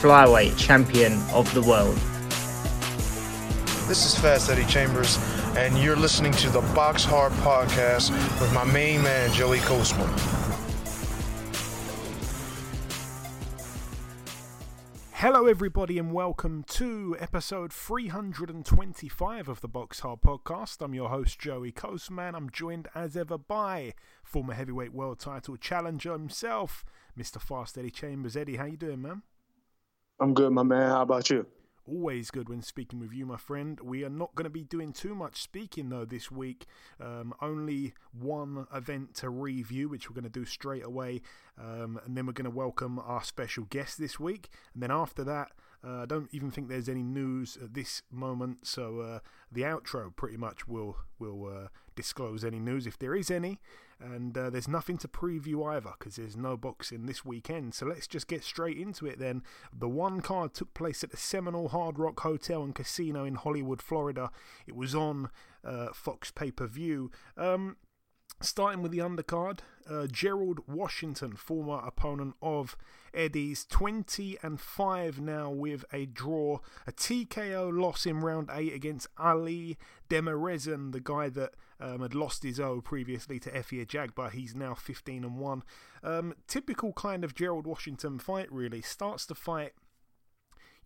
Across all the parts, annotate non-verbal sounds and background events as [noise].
flyweight champion of the world. This is Fast Eddie Chambers, and you're listening to the Box Hard Podcast with my main man, Joey Coastman. Hello, everybody, and welcome to episode 325 of the Box Hard Podcast. I'm your host, Joey Coastman. I'm joined as ever by former heavyweight world title challenger himself, Mr. Fast Eddie Chambers. Eddie, how you doing, man? I'm good, my man. How about you? Always good when speaking with you, my friend. We are not going to be doing too much speaking though this week. Um, only one event to review, which we're going to do straight away, um, and then we're going to welcome our special guest this week. And then after that, uh, I don't even think there's any news at this moment, so uh, the outro pretty much will will uh, disclose any news if there is any. And uh, there's nothing to preview either because there's no boxing this weekend. So let's just get straight into it then. The one card took place at the Seminole Hard Rock Hotel and Casino in Hollywood, Florida. It was on uh, Fox pay per view. Um, Starting with the undercard, uh, Gerald Washington, former opponent of Eddie's, 20 and 5 now with a draw, a TKO loss in round 8 against Ali Demirezen, the guy that um, had lost his O previously to Efe Ajagba. He's now 15 and 1. Um, typical kind of Gerald Washington fight, really. Starts the fight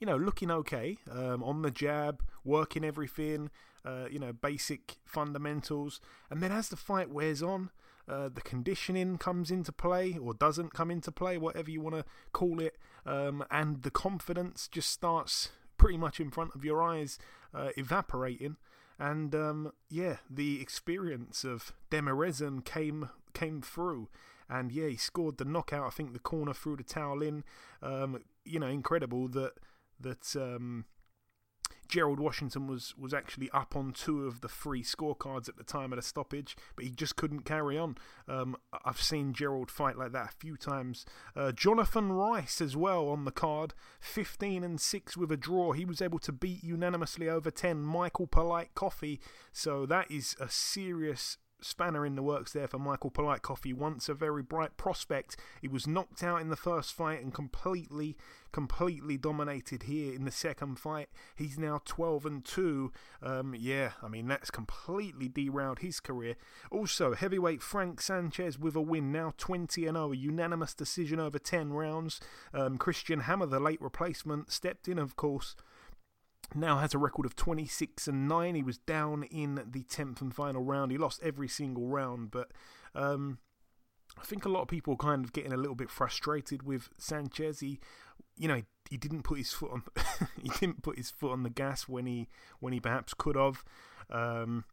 you know, looking okay um, on the jab, working everything, uh, you know, basic fundamentals. And then as the fight wears on, uh, the conditioning comes into play or doesn't come into play, whatever you want to call it, um, and the confidence just starts pretty much in front of your eyes uh, evaporating. And um, yeah, the experience of Demirezen came came through, and yeah, he scored the knockout. I think the corner threw the towel in. Um, you know, incredible that that um, Gerald Washington was was actually up on two of the three scorecards at the time of the stoppage, but he just couldn't carry on. Um, I've seen Gerald fight like that a few times. Uh, Jonathan Rice as well on the card, 15 and 6 with a draw. He was able to beat unanimously over 10 Michael Polite Coffie, so that is a serious spanner in the works there for Michael Polite Coffie. Once a very bright prospect, he was knocked out in the first fight and completely, completely dominated here in the second fight. He's now 12 and 2. Um, yeah, I mean, that's completely derailed his career. Also, heavyweight Frank Sanchez with a win, now 20 and 0, a unanimous decision over 10 rounds. Um, Christian Hammer, the late replacement, stepped in, of course now has a record of 26 and 9. He was down in the 10th and final round. He lost every single round, but um, I think a lot of people are kind of getting a little bit frustrated with Sanchez. He, you know, he didn't put his foot on [laughs] he didn't put his foot on the gas when he when he perhaps could have. Um,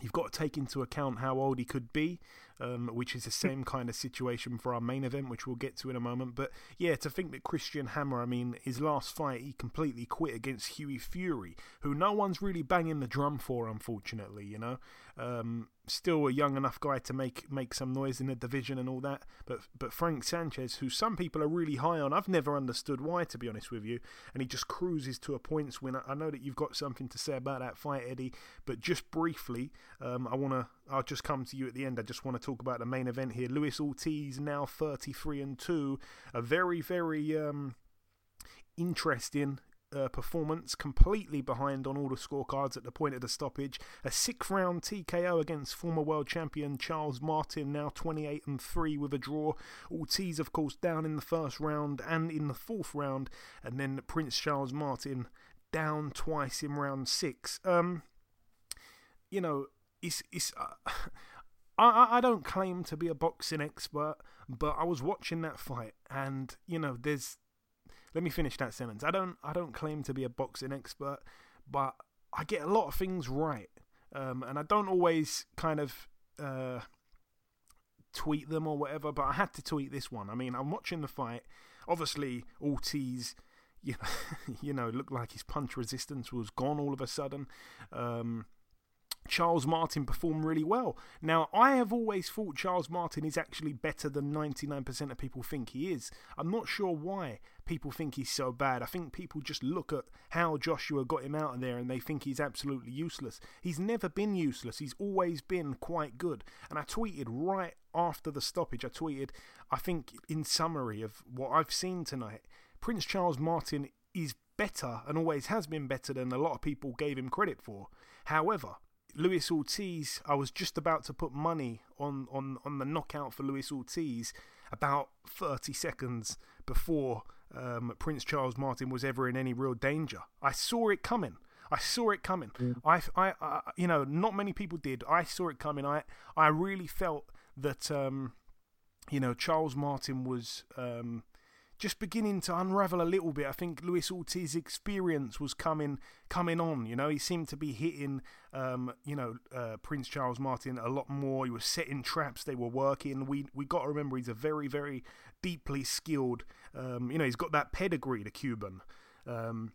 You've got to take into account how old he could be, um, which is the same kind of situation for our main event, which we'll get to in a moment. But yeah, to think that Christian Hammer, I mean, his last fight, he completely quit against Hughie Fury, who no one's really banging the drum for, unfortunately, you know. Um, still a young enough guy to make make some noise in the division and all that. But but Frank Sanchez, who some people are really high on, I've never understood why, to be honest with you. And he just cruises to a points win. I know that you've got something to say about that fight, Eddie. But just briefly, um, I want to. I'll just come to you at the end. I just want to talk about the main event here. Luis Ortiz now 33 and two. A very very um, interesting uh, performance, completely behind on all the scorecards at the point of the stoppage. A sixth round TKO against former world champion Charles Martin, now 28 and 3 with a draw. Ortiz, of course, down in the first round and in the fourth round, and then Prince Charles Martin down twice in round six. Um, you know, it's it's. Uh, [laughs] I, I don't claim to be a boxing expert, but I was watching that fight, and you know, there's let me finish that sentence. I don't I don't claim to be a boxing expert, but I get a lot of things right, um, and I don't always kind of uh, tweet them or whatever. But I had to tweet this one. I mean, I'm watching the fight. Obviously, Ortiz, you [laughs] know, you know, looked like his punch resistance was gone all of a sudden. Um, Charles Martin performed really well. Now, I have always thought Charles Martin is actually better than 99% of people think he is. I'm not sure why people think he's so bad. I think people just look at how Joshua got him out of there and they think he's absolutely useless. He's never been useless, he's always been quite good. And I tweeted right after the stoppage, I tweeted, I think, in summary of what I've seen tonight, Prince Charles Martin is better and always has been better than a lot of people gave him credit for. However, Luis Ortiz, I was just about to put money on, on, on the knockout for Luis Ortiz about 30 seconds before um, Prince Charles Martin was ever in any real danger. I saw it coming. I saw it coming. Mm. I, I, I, you know, not many people did. I saw it coming. I, I really felt that, um, you know, Charles Martin was um, just beginning to unravel a little bit. I think Luis Ortiz's experience was coming coming on. You know, he seemed to be hitting, um, you know, uh, Prince Charles Martin a lot more. He was setting traps. They were working. We we got to remember he's a very very deeply skilled. Um, you know, he's got that pedigree, the Cuban. Um,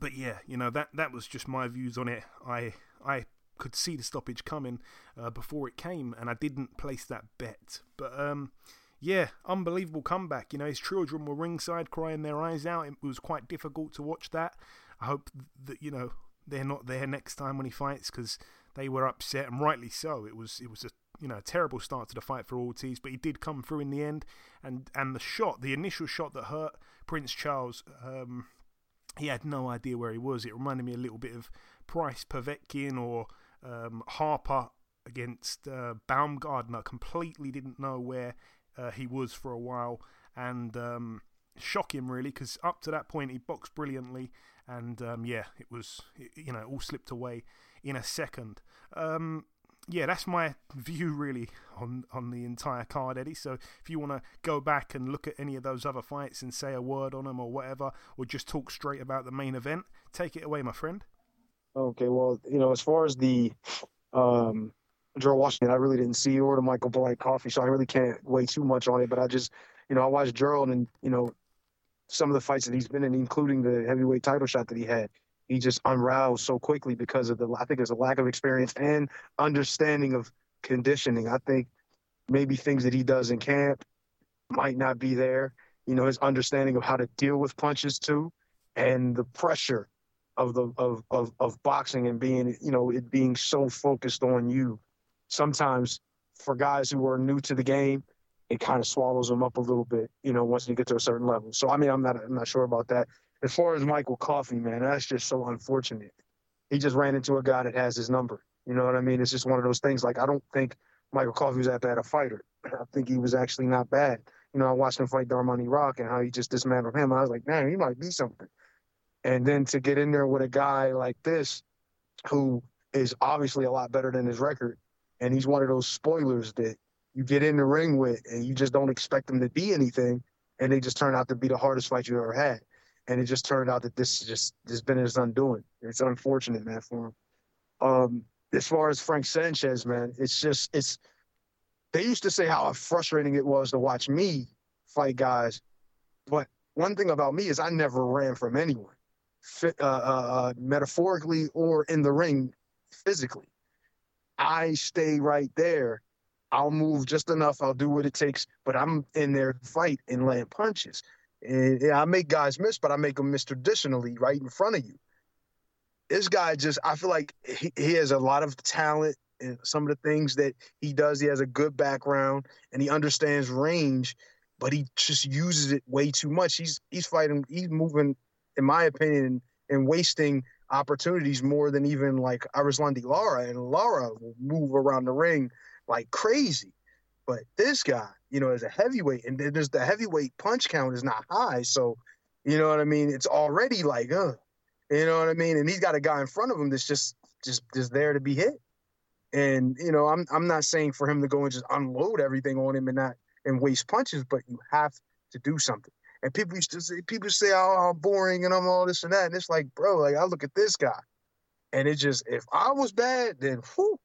but yeah, you know that that was just my views on it. I I could see the stoppage coming uh, before it came, and I didn't place that bet. But um, yeah, unbelievable comeback. You know, his children were ringside crying their eyes out. It was quite difficult to watch that. I hope that you know they're not there next time when he fights because they were upset and rightly so. It was it was a you know a terrible start to the fight for Ortiz, but he did come through in the end. And and the shot, the initial shot that hurt Prince Charles, um, he had no idea where he was. It reminded me a little bit of Price Povetkin or um, Harper against uh. Completely didn't know where uh, he was for a while, and um, shock him really because up to that point he boxed brilliantly, and um, yeah, it was you know all slipped away in a second. Um, yeah, that's my view really on on the entire card, Eddie. So if you want to go back and look at any of those other fights and say a word on them or whatever, or just talk straight about the main event, take it away, my friend. Okay, well, you know, as far as the um, Joe Washington, I really didn't see or the Michael Bryant Coffie, so I really can't weigh too much on it. But I just, you know, I watched Gerald and you know some of the fights that he's been in, including the heavyweight title shot that he had. He just unraveled so quickly because of the I think there's a lack of experience and understanding of conditioning. I think maybe things that he does in camp might not be there. You know, his understanding of how to deal with punches too, and the pressure of the of of, of boxing and being you know it being so focused on you sometimes for guys who are new to the game, it kind of swallows them up a little bit, you know, once you get to a certain level. So I mean, I'm not I'm not sure about that. As far as Michael Coffie, man, that's just so unfortunate. He just ran into a guy that has his number. You know what I mean? It's just one of those things. Like I don't think Michael Coffie was that bad a fighter. [clears throat] I think he was actually not bad. You know, I watched him fight Darmani Rock and how he just dismantled him. I was like, man, he might be something. And then to get in there with a guy like this, who is obviously a lot better than his record, and he's one of those spoilers that you get in the ring with and you just don't expect them to be anything, and they just turn out to be the hardest fight you ever had. And it just turned out that this just has been his undoing. It's unfortunate, man, for him. Um, as far as Frank Sanchez, man, it's just it's. They used to say how frustrating it was to watch me fight guys, but one thing about me is I never ran from anyone, uh, uh, uh, metaphorically or in the ring, physically. I stay right there. I'll move just enough. I'll do what it takes, but I'm in there fight and land punches. And yeah, I make guys miss, but I make them miss traditionally right in front of you. This guy just, I feel like he, he has a lot of talent and some of the things that he does. He has a good background and he understands range, but he just uses it way too much. He's he's fighting, he's moving, in my opinion, and wasting opportunities more than even like Erislandy Lara, and Lara will move around the ring like crazy. But this guy, you know, is a heavyweight, and there's the heavyweight punch count is not high, so you know what I mean. It's already like, uh, you know what I mean. And he's got a guy in front of him that's just just just there to be hit. And you know, I'm I'm not saying for him to go and just unload everything on him and not and waste punches, but you have to do something. And people used to say, people say, oh, I'm boring and I'm all this and that. And it's like, bro, like I look at this guy, and it just, if I was bad, then whew,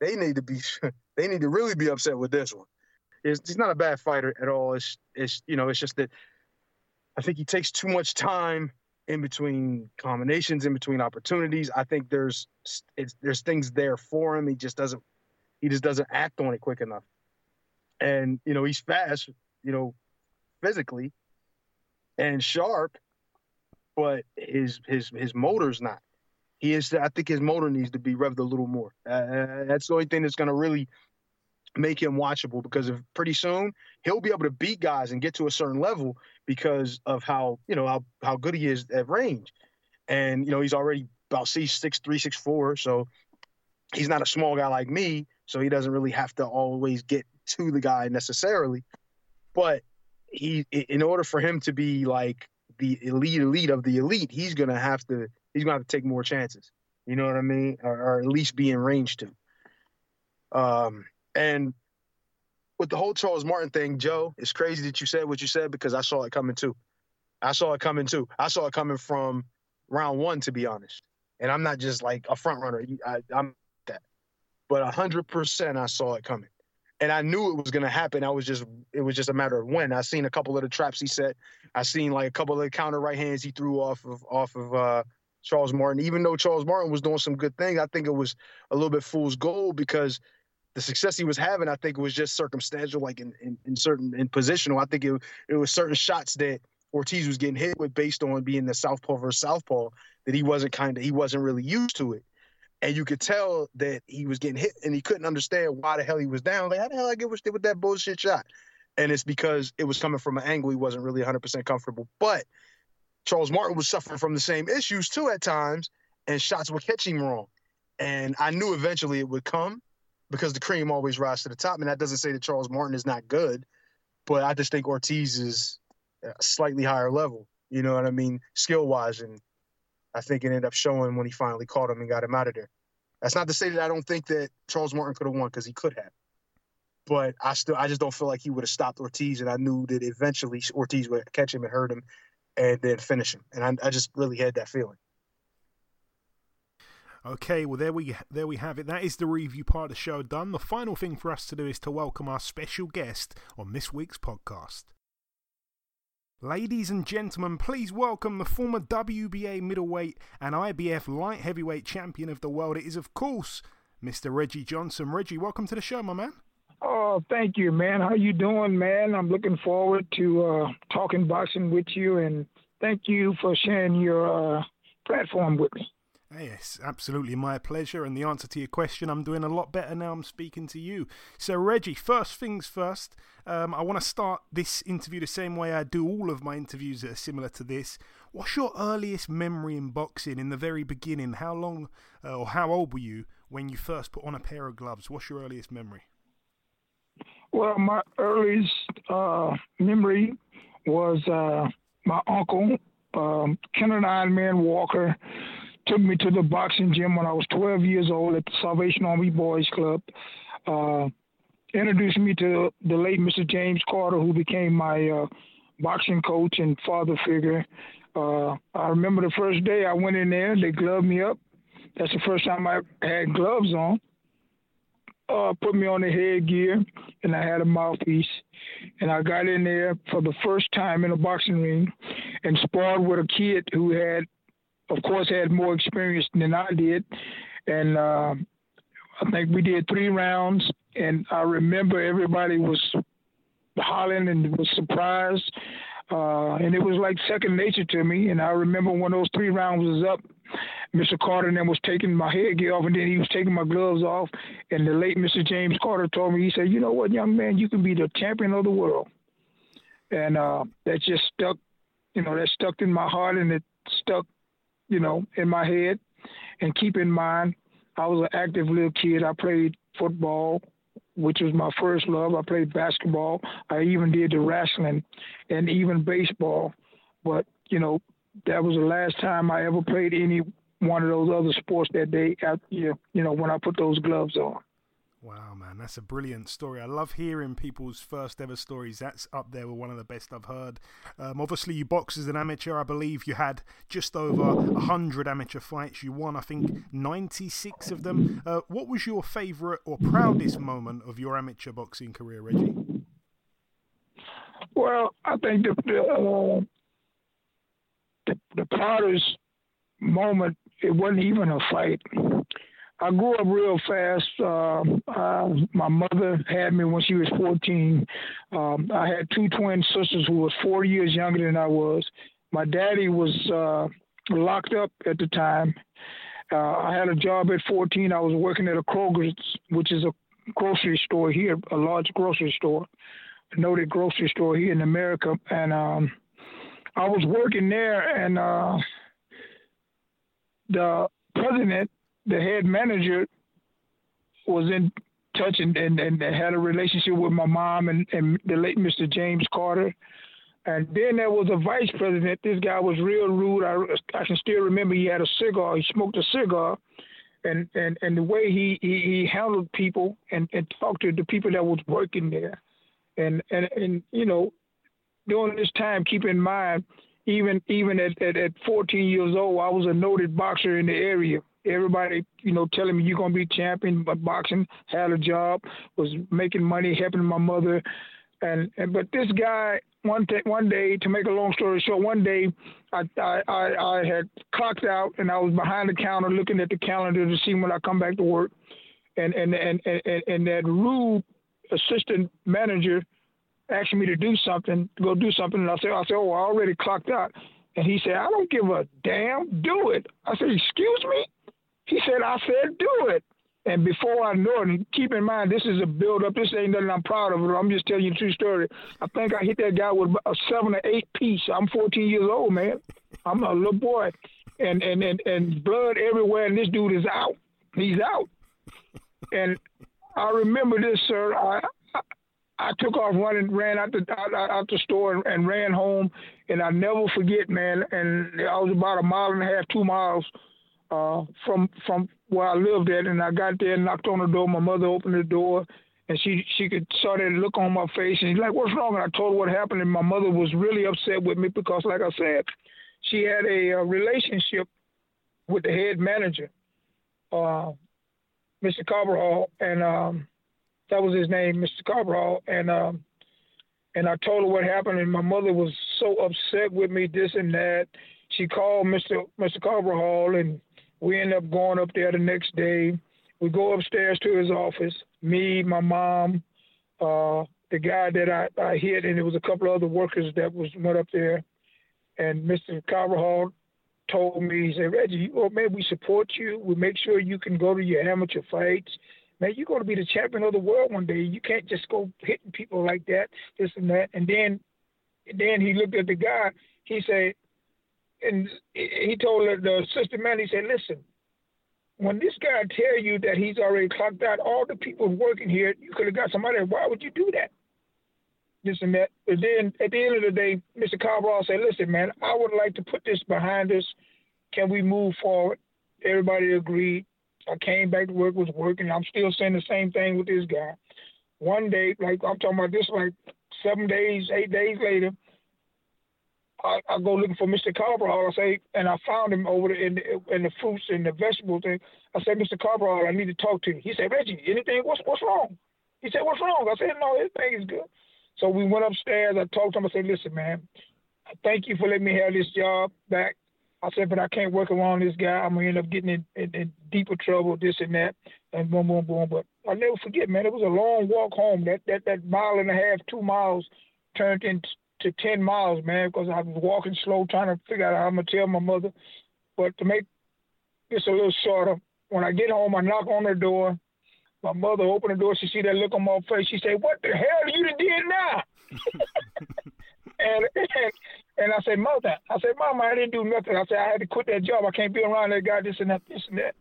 they need to be, [laughs] they need to really be upset with this one. It's, he's not a bad fighter at all. It's, it's, you know, it's just that I think he takes too much time in between combinations, in between opportunities. I think there's there's things there for him. He just doesn't he just doesn't act on it quick enough. And you know he's fast, you know, physically, and sharp, but his his his motor's not. He is. I think his motor needs to be revved a little more. Uh, that's the only thing that's going to really make him watchable because if pretty soon he'll be able to beat guys and get to a certain level because of how you know how how good he is at range, and you know he's already about six three six four, so he's not a small guy like me, so he doesn't really have to always get to the guy necessarily, but he in order for him to be like the elite elite of the elite, he's gonna have to he's gonna have to take more chances. You know what I mean, or, or at least be in range to. Um, and with the whole Charles Martin thing, Joe, it's crazy that you said what you said because I saw it coming too. I saw it coming too. I saw it coming from round one, to be honest. And I'm not just like a front runner. I, am that, but hundred percent, I saw it coming, and I knew it was going to happen. I was just, it was just a matter of when. I seen a couple of the traps he set. I seen like a couple of the counter right hands he threw off of off of uh, Charles Martin. Even though Charles Martin was doing some good things, I think it was a little bit fool's gold because the success he was having, I think, was just circumstantial, like in, in, in certain in positional. I think it it was certain shots that Ortiz was getting hit with based on being the southpaw versus southpaw that he wasn't kind of he wasn't really used to it, and you could tell that he was getting hit and he couldn't understand why the hell he was down. Like how the hell I get with with that bullshit shot, and it's because it was coming from an angle he wasn't really 100 percent comfortable. But Charles Martin was suffering from the same issues too at times, and shots would catch him wrong, and I knew eventually it would come because the cream always rises to the top. And that doesn't say that Charles Martin is not good, but I just think Ortiz is a slightly higher level. You know what I mean, skill wise, and I think it ended up showing when he finally caught him and got him out of there. That's not to say that I don't think that Charles Martin could have won because he could have, but I still I just don't feel like he would have stopped Ortiz, and I knew that eventually Ortiz would catch him and hurt him, and then finish him, and I, I just really had that feeling. Okay, well there we there we have it. That is the review part of the show done. The final thing for us to do is to welcome our special guest on this week's podcast. Ladies and gentlemen, please welcome the former WBA middleweight and IBF light heavyweight champion of the world. It is, of course, Mr. Reggie Johnson. Reggie, welcome to the show, my man. Oh, thank you, man. How you doing, man? I'm looking forward to uh, talking boxing with you, and thank you for sharing your uh, platform with me. Yes, absolutely my pleasure. And the answer to your question, I'm doing a lot better now I'm speaking to you. So, Reggie, first things first, um, I want to start this interview the same way I do all of my interviews that are similar to this. What's your earliest memory in boxing in the very beginning? How long uh, or how old were you when you first put on a pair of gloves? What's your earliest memory? Well, my earliest uh, memory was uh, my uncle, um, Kenneth Iron Man Walker took me to the boxing gym when I was 12 years old at the Salvation Army Boys Club. Uh, introduced me to the late Mr. James Carter, who became my uh, boxing coach and father figure. Uh, I remember the first day I went in there, they gloved me up. That's the first time I had gloves on. Uh, put me on the headgear, and I had a mouthpiece. And I got in there for the first time in a boxing ring and sparred with a kid who had of course, had more experience than I did, and uh, I think we did three rounds. And I remember everybody was hollering and was surprised, uh, and it was like second nature to me. And I remember when those three rounds was up, Mr. Carter then was taking my headgear off, and then he was taking my gloves off. And the late Mr. James Carter told me, he said, "You know what, young man, you can be the champion of the world." And uh, that just stuck, you know, that stuck in my heart, and it stuck you know, in my head. And keep in mind, I was an active little kid. I played football, which was my first love. I played basketball. I even did the wrestling and even baseball. But, you know, that was the last time I ever played any one of those other sports that day, you know, when I put those gloves on. Wow, man, that's a brilliant story. I love hearing people's first ever stories. That's up there with one of the best I've heard. Um, obviously, you boxed as an amateur. I believe you had just over 100 amateur fights. You won, I think, 96 of them. Uh, what was your favourite or proudest moment of your amateur boxing career, Reggie? Well, I think the, the, uh, the, the proudest moment. It wasn't even a fight. I grew up real fast. Uh, my mother had me when she was 14. Um, I had two twin sisters who was four years younger than I was. My daddy was uh, locked up at the time. Uh, I had a job at 14. I was working at a Kroger's, which is a grocery store here, a large grocery store, a noted grocery store here in America. And um, I was working there, and uh, the president, the head manager, was in touch and, and, and had a relationship with my mom and, and the late Mr. James Carter. And then there was a vice president. This guy was real rude. I, I can still remember he had a cigar. He smoked a cigar. And, and, and the way he, he, he handled people and, and talked to the people that was working there. And, and, and you know, during this time, keep in mind, even even at, at, at 14 years old, I was a noted boxer in the area. Everybody, you know, telling me you're gonna be champion, but boxing. Had a job, was making money, helping my mother, and, and but this guy one t- one day, to make a long story short, one day I, I I I had clocked out and I was behind the counter looking at the calendar to see when I come back to work, and and and and, and that rude assistant manager asked me to do something, to go do something, and I said I said oh I already clocked out, and he said I don't give a damn, do it. I said excuse me, he said I said do it. And before I know it, keep in mind, this is a build up. This ain't nothing I'm proud of. I'm just telling you a true story. I think I hit that guy with a seven or eight piece. I'm 14 years old, man. I'm a little boy. And, and, and, and blood everywhere, and this dude is out. He's out. And I remember this, sir. I, I, I took off running, ran out the out, out the store, and, and ran home. And I never forget, man. And I was about a mile and a half, two miles uh, from from where I lived at, and I got there, and knocked on the door. My mother opened the door, and she she could saw that look on my face, and she's like, "What's wrong?" And I told her what happened, and my mother was really upset with me because, like I said, she had a, a relationship with the head manager, uh, Mr. Cabral, and um, that was his name, Mr. Cabral, and um, and I told her what happened, and my mother was so upset with me, this and that. She called Mr. Mr. Cabral and we end up going up there the next day. We go upstairs to his office. Me, my mom, uh, the guy that I, I hit, and there was a couple other workers that was went up there. And Mr. Carvajal told me, he said, Reggie, well, man, we support you. We make sure you can go to your amateur fights. Man, you're going to be the champion of the world one day. You can't just go hitting people like that, this and that. And then, then he looked at the guy. He said, and he told the assistant man, he said, listen, when this guy tell you that he's already clocked out all the people working here, you could have got somebody. Why would you do that? This and that. But then at the end of the day, Mr. Cabral said, listen, man, I would like to put this behind us. Can we move forward? Everybody agreed. I came back to work, was working. I'm still saying the same thing with this guy. One day, like I'm talking about this, like seven days, eight days later, I, I go looking for Mr. Cabral. I say, and I found him over in the, in the fruits and the vegetables. thing. I said, Mr. Cabral, I need to talk to you. He said, Reggie, anything? What's what's wrong? He said, What's wrong? I said, No, everything is good. So we went upstairs. I talked to him. I said, Listen, man, thank you for letting me have this job back. I said, but I can't work around this guy. I'm gonna end up getting in, in, in deeper trouble, this and that, and boom, boom, boom. But I'll never forget, man. It was a long walk home. That that that mile and a half, two miles, turned into to 10 miles, man, because I was walking slow trying to figure out how I'm going to tell my mother. But to make this a little shorter, when I get home, I knock on her door. My mother opened the door. She see that look on my face. She said, what the hell you done did now? [laughs] and, and and I said, mother, I said, mama, I didn't do nothing. I said, I had to quit that job. I can't be around that guy, this and that, this and that.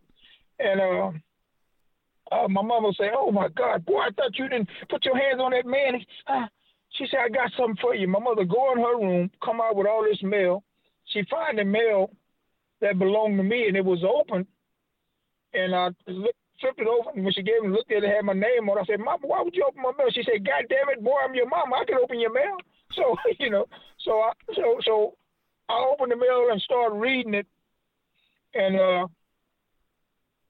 And uh, uh, my mama say, oh my God, boy, I thought you didn't put your hands on that man. Uh, she said, I got something for you. My mother go in her room, come out with all this mail. She find the mail that belonged to me, and it was open. And I flipped it over, and when she gave me, looked at it, had my name on it. I said, Mama, why would you open my mail? She said, God damn it, boy, I'm your mama. I can open your mail. [laughs] So, you know, so I, so, so I opened the mail and started reading it. And uh,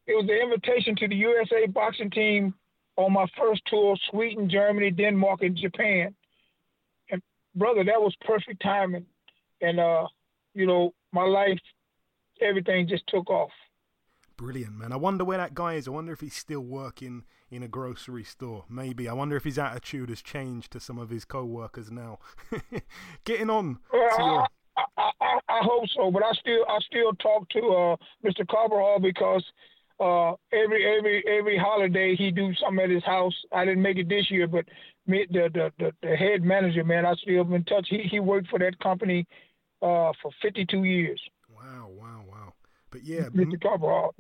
it was the invitation to the USA boxing team on my first tour, Sweden, Germany, Denmark, and Japan brother, that was perfect timing. And uh, you know, my life, everything just took off. Brilliant, man. I wonder where that guy is. I wonder if he's still working in a grocery store. Maybe. I wonder if his attitude has changed to some of his co workers now. [laughs] Getting on well. I, I, I, hope so, but I still I still talk to uh, Mr. Carvajal because uh, every every every holiday he do something at his house. I didn't make it this year, but me, the, the the the head manager, man, I still been in touch. He he worked for that company uh, for 52 years. Wow, wow, wow. But yeah, Mr. Carvajal.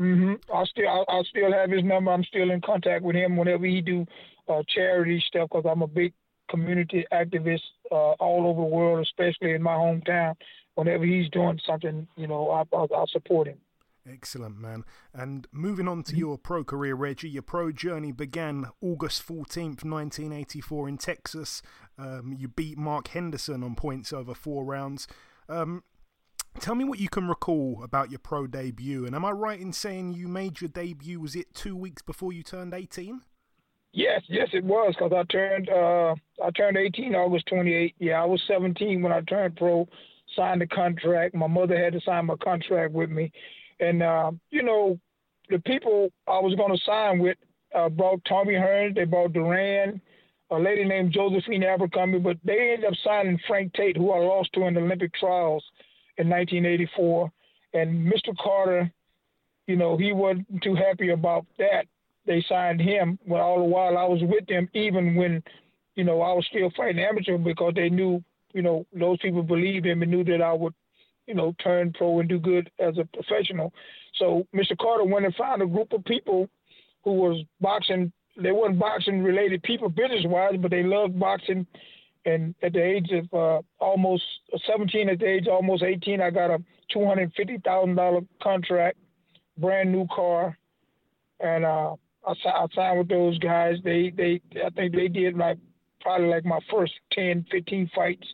Mm-hmm. I still I, I, still have his number. I'm still in contact with him whenever he do uh, charity stuff because I'm a big community activist uh, all over the world, especially in my hometown. Whenever he's doing something, you know, I, I, I support him. Excellent, man. And moving on to mm-hmm. your pro career, Reggie, your pro journey began August 14th, 1984, in Texas. Um, you beat Mark Henderson on points over four rounds. Um, tell me what you can recall about your pro debut. And am I right in saying you made your debut, was it two weeks before you turned 18? Yes, yes, it was because I turned uh, I turned 18 August 28. Yeah, I was 17 when I turned pro, signed the contract. My mother had to sign my contract with me, and, uh, you know, the people I was going to sign with uh, brought Tommy Hearns, they brought Duran, a lady named Josephine Abercrombie, but they ended up signing Frank Tate, who I lost to in the Olympic trials in 1984. And Mr. Carter, you know, he wasn't too happy about that. They signed him. Well, all the while I was with them, even when, you know, I was still fighting amateur because they knew, you know, those people believed him and knew that I would you know, turn pro and do good as a professional. So Mr. Carter went and found a group of people who was boxing. They weren't boxing related people business wise, but they loved boxing. And at the age of uh, almost 17, at the age almost 18, I got a $250,000 contract, brand new car, and uh, I, I signed with those guys. They they I think they did like probably like my first 10, 15 fights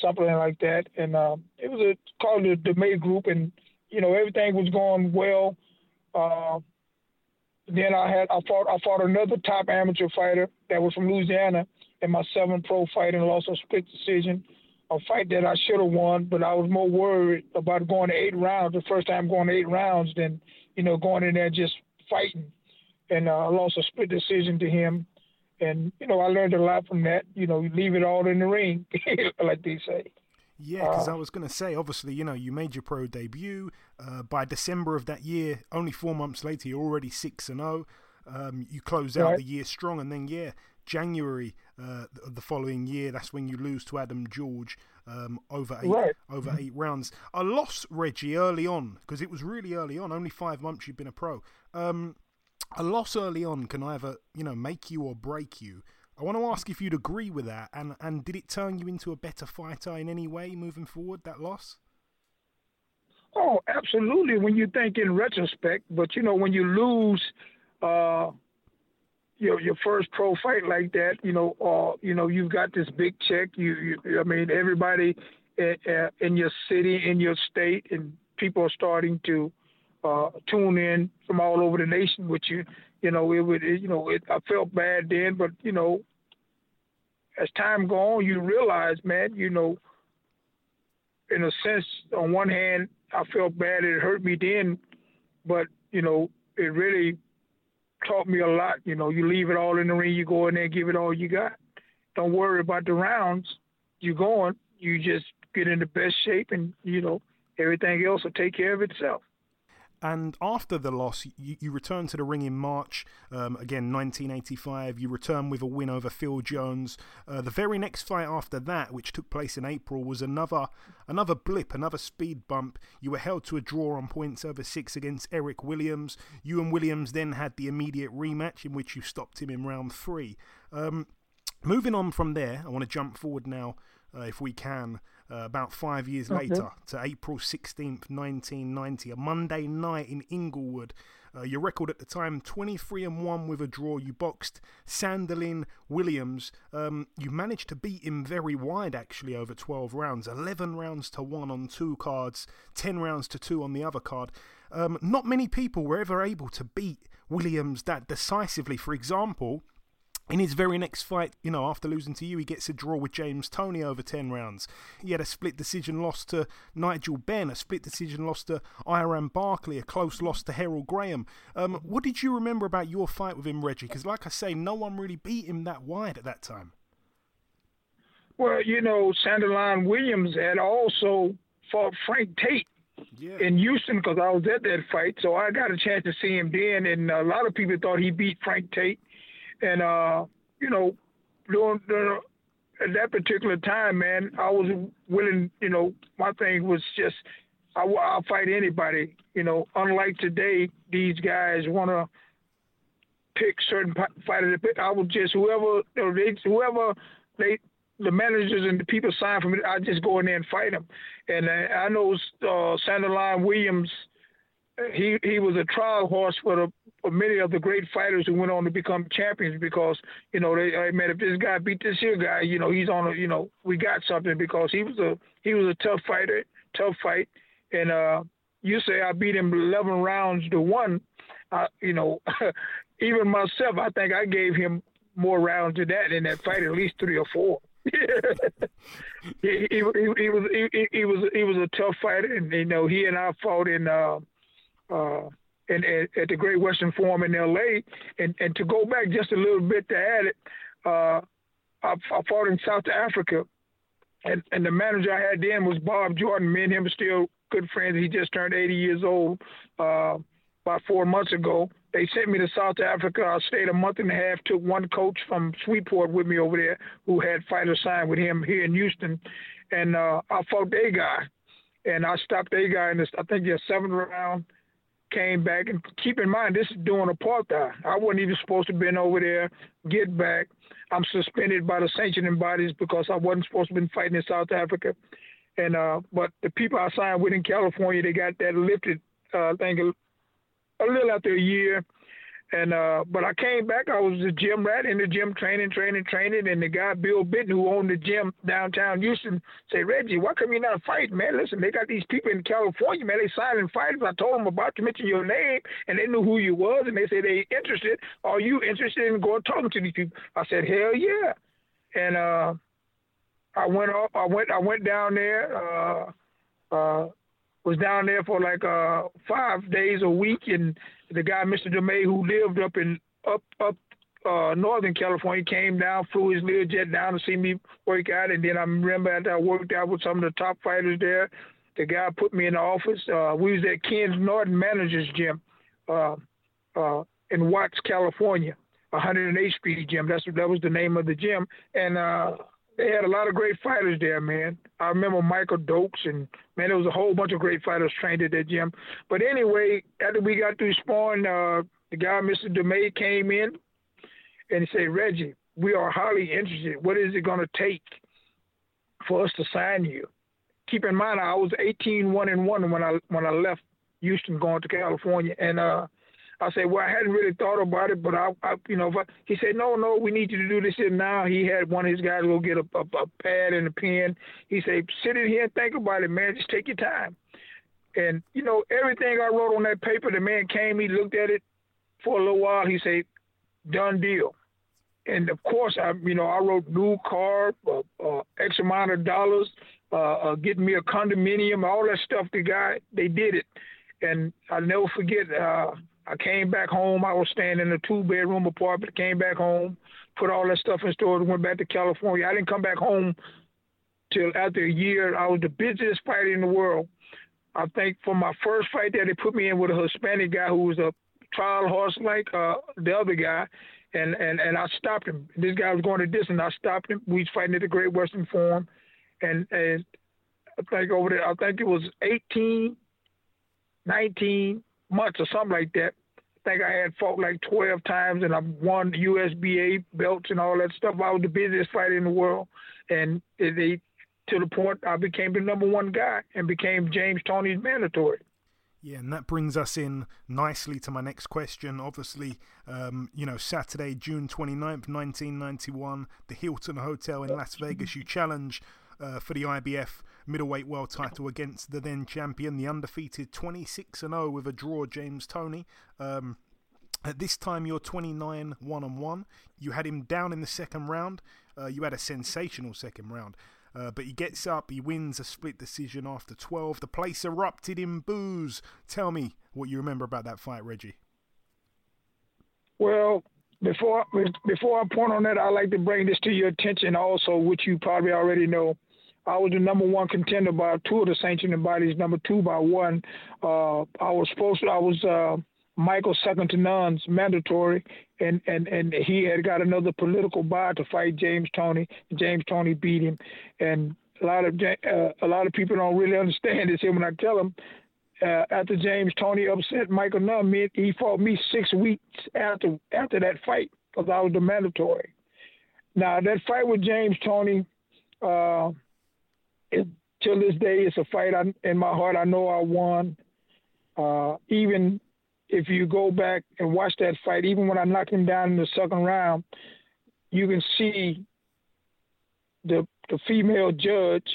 something like that. And uh, it was a called the, the May Group, and you know everything was going well. Uh, then I had I fought I fought another top amateur fighter that was from Louisiana in my seventh pro fight and lost a split decision. A fight that I should have won, but I was more worried about going to eight rounds. The first time going to eight rounds than you know going in there just fighting. And uh, I lost a split decision to him and you know I learned a lot from that. You know, you leave it all in the ring, [laughs] like they say. Yeah, because uh, I was going to say, obviously, you know, you made your pro debut uh, by December of that year. Only four months later, you're already six and zero. Oh. Um, you close out right. the year strong, and then yeah, January uh, of the following year, that's when you lose to Adam George um, over eight right. over eight rounds. I lost Reggie early on because it was really early on. Only five months you've been a pro. Um, a loss early on can either you know make you or break you. I want to ask if you'd agree with that, and and did it turn you into a better fighter in any way moving forward? That loss. Oh, absolutely. When you think in retrospect, but you know when you lose, uh, your your first pro fight like that, you know, uh, you know you've got this big check. You, you I mean, everybody in, in your city, in your state, and people are starting to uh, tune in from all over the nation with you. You know, it would, it, you know, it, I felt bad then, but you know, as time go on, you realize, man, you know, in a sense, on one hand, I felt bad. It hurt me then, but you know, it really taught me a lot. You know, you leave it all in the ring, you go in there, give it all you got. Don't worry about the rounds. You're going, you just get in the best shape, and you know, everything else will take care of itself. And after the loss, you, you return to the ring in March, um, again 1985. You return with a win over Phil Jones. Uh, the very next fight after that, which took place in April, was another another blip, another speed bump. You were held to a draw on points over six against Eric Williams. You and Williams then had the immediate rematch in which you stopped him in round three. Um, moving on from there, I want to jump forward now, uh, if we can uh, about five years okay. later to April 16th, 1990, a Monday night in Inglewood. Uh, your record at the time 23 and 1 with a draw. You boxed Sanderline Williams. Um, you managed to beat him very wide actually over 12 rounds 11 rounds to 1 on two cards, 10 rounds to 2 on the other card. Um, not many people were ever able to beat Williams that decisively. For example, in his very next fight, you know, after losing to you, he gets a draw with James Toney over 10 rounds. He had a split decision loss to Nigel Benn, a split decision loss to Iran Barkley, a close loss to Herol Graham. Um, what did you remember about your fight with him, Reggie? Because, like I say, no one really beat him that wide at that time. Well, you know, Sanderline Williams had also fought Frank Tate yeah. in Houston because I was at that fight, so I got a chance to see him then, and a lot of people thought he beat Frank Tate and uh, you know, during, during at that particular time, man, I was willing. You know, my thing was just I, I'll fight anybody. You know, unlike today, these guys want to pick certain fighters. I would just whoever they whoever they the managers and the people sign for me, I just go in there and fight them. And I, I know uh, Sanderline Williams he he was a trial horse for the many of the great fighters who went on to become champions because you know they I mean if this guy beat this here guy you know he's on a you know we got something because he was a he was a tough fighter tough fight. And uh you say I beat him 11 rounds to one. Uh, you know [laughs] even myself I think I gave him more rounds than that in that fight at least three or four. [laughs] He, he, he, he was he, he was he was a tough fighter and you know he and I fought in uh uh, in, at, at, the Great Western Forum in L.A. And, and to go back just a little bit to add it, uh, I, I, fought in South Africa, and, and the manager I had then was Bob Jordan. Me and him are still good friends. He just turned 80 years old uh, about four months ago. They sent me to South Africa. I stayed a month and a half. Took one coach from Sweetport with me over there, who had fighters signed with him here in Houston, and uh, I fought their guy, and I stopped their guy in this. I think the seventh round came back and keep in mind this is during apartheid. I wasn't even supposed to have been over there. Get back. I'm suspended by the sanctioning bodies because I wasn't supposed to have been fighting in South Africa. And uh, but the people I signed with in California, they got that lifted. Uh, a, a little after a year, and uh, but I came back. I was a gym rat in the gym, training, training, training. And the guy Bill Bitten, who owned the gym downtown Houston, said, "Reggie, why come you not fight, man? Listen, they got these people in California, man. They signing fighters. I told them about to mention your name, and they knew who you was, and they said they interested. Are you interested in going talking to these people?" I said, "Hell yeah!" And uh, I went off. I went. I went down there. Uh, uh, was down there for like uh, five days a week, and the guy Mr. DeMay who lived up in up up uh, Northern California came down, flew his little jet down to see me work out, and then I remember after I worked out with some of the top fighters there, the guy put me in the office. Uh, we was at Ken's Norton Managers Gym uh, uh, in Watts, California, 108th Street Gym. That's that was the name of the gym, and uh, they had a lot of great fighters there, man. I remember Michael Dokes and man, there was a whole bunch of great fighters trained at that gym. But anyway, after we got through sparring, uh, the guy, Mr. DeMay, came in and he said, Reggie, we are highly interested. What is it going to take for us to sign you? Keep in mind, I was 18 one and one when I when I left Houston going to California, and uh, I said, well, I hadn't really thought about it, but I, I you know, but he said, no, no, we need you to do this. And now he had one of his guys go get a, a, a pad and a pen. He said, sit in here and think about it, man. Just take your time. And you know, everything I wrote on that paper, the man came, he looked at it for a little while. He said, done deal. And of course, I, you know, I wrote new car, uh, uh, X amount of dollars, uh, uh, getting me a condominium, all that stuff. The guy, they did it, and I'll never forget. Uh, I came back home. I was staying in a two bedroom apartment. Came back home, put all that stuff in storage, went back to California. I didn't come back home till after a year. I was the busiest fighter in the world. I think for my first fight there, they put me in with a Hispanic guy who was a trial horse like uh, the other guy, and, and and I stopped him. This guy was going to distance. I stopped him. We was fighting at the Great Western Forum, and and I think over there, I think it was 18, 19, months or something like that. I think I had fought like 12 times and I won USBA belts and all that stuff. I was the busiest fighter in the world. And they, to the point I became the number one guy and became James Toney's mandatory. Yeah, and that brings us in nicely to my next question. Obviously, um, you know, Saturday, June 29th, 1991, the Hilton Hotel in Las Vegas, you challenge uh, for the IBF middleweight world title against the then champion, the undefeated 26 0 with a draw, James Toney. Um, At this time, you're 29 1 on 1. You had him down in the second round. Uh, you had a sensational second round. Uh, but he gets up, he wins a split decision after 12. The place erupted in boos. Tell me what you remember about that fight, Reggie. Well, before before I point on that, I'd like to bring this to your attention also, which you probably already know. I was the number one contender by two of the sanctioning bodies, number two by one. Uh, I was supposed to, I was uh, Michael second to none's mandatory, and, and, and he had got another political buy to fight James Toney. James Toney beat him, and a lot of uh, a lot of people don't really understand this. Here when I tell them, uh, after James Toney upset Michael Nunn, he fought me six weeks after after that fight because I was the mandatory. Now that fight with James Toney. uh, it, till this day, it's a fight I, in my heart. I know I won. Uh, even if you go back and watch that fight, even when I knocked him down in the second round, you can see the the female judge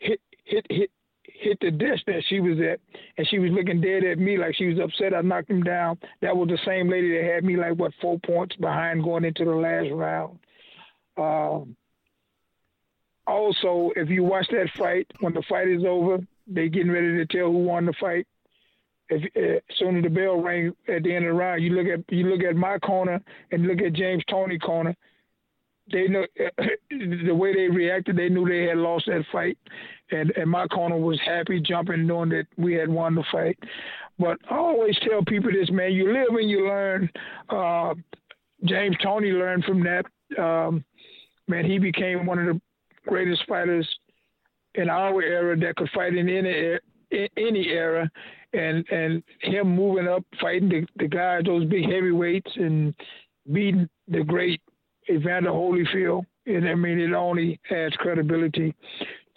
hit hit hit hit the desk that she was at, and she was looking dead at me like she was upset I knocked him down. That was the same lady that had me like what four points behind going into the last round. Um, also, if you watch that fight, when the fight is over, they getting ready to tell who won the fight. If uh, soon as the bell rang at the end of the round, you look at you look at my corner and look at James Toney corner. They know [clears throat] the way they reacted. They knew they had lost that fight, and and my corner was happy, jumping, knowing that we had won the fight. But I always tell people this, man: you live and you learn. Uh, James Toney learned from that. Um, man, he became one of the greatest fighters in our era that could fight in any any era, and and him moving up, fighting the, the guys, those big heavyweights, and beating the great Evander Holyfield. And I mean, it only adds credibility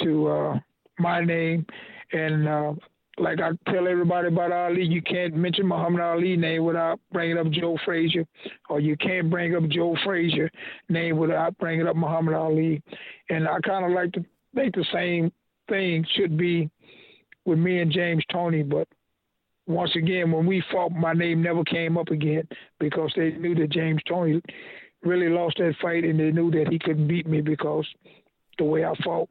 to uh, my name. And uh, like I tell everybody about Ali, you can't mention Muhammad Ali name without bringing up Joe Frazier, or you can't bring up Joe Frazier name without bringing up Muhammad Ali. And I kind of like to think the same thing should be with me and James Toney, but once again, when we fought, my name never came up again because they knew that James Toney really lost that fight, and they knew that he couldn't beat me because the way I fought.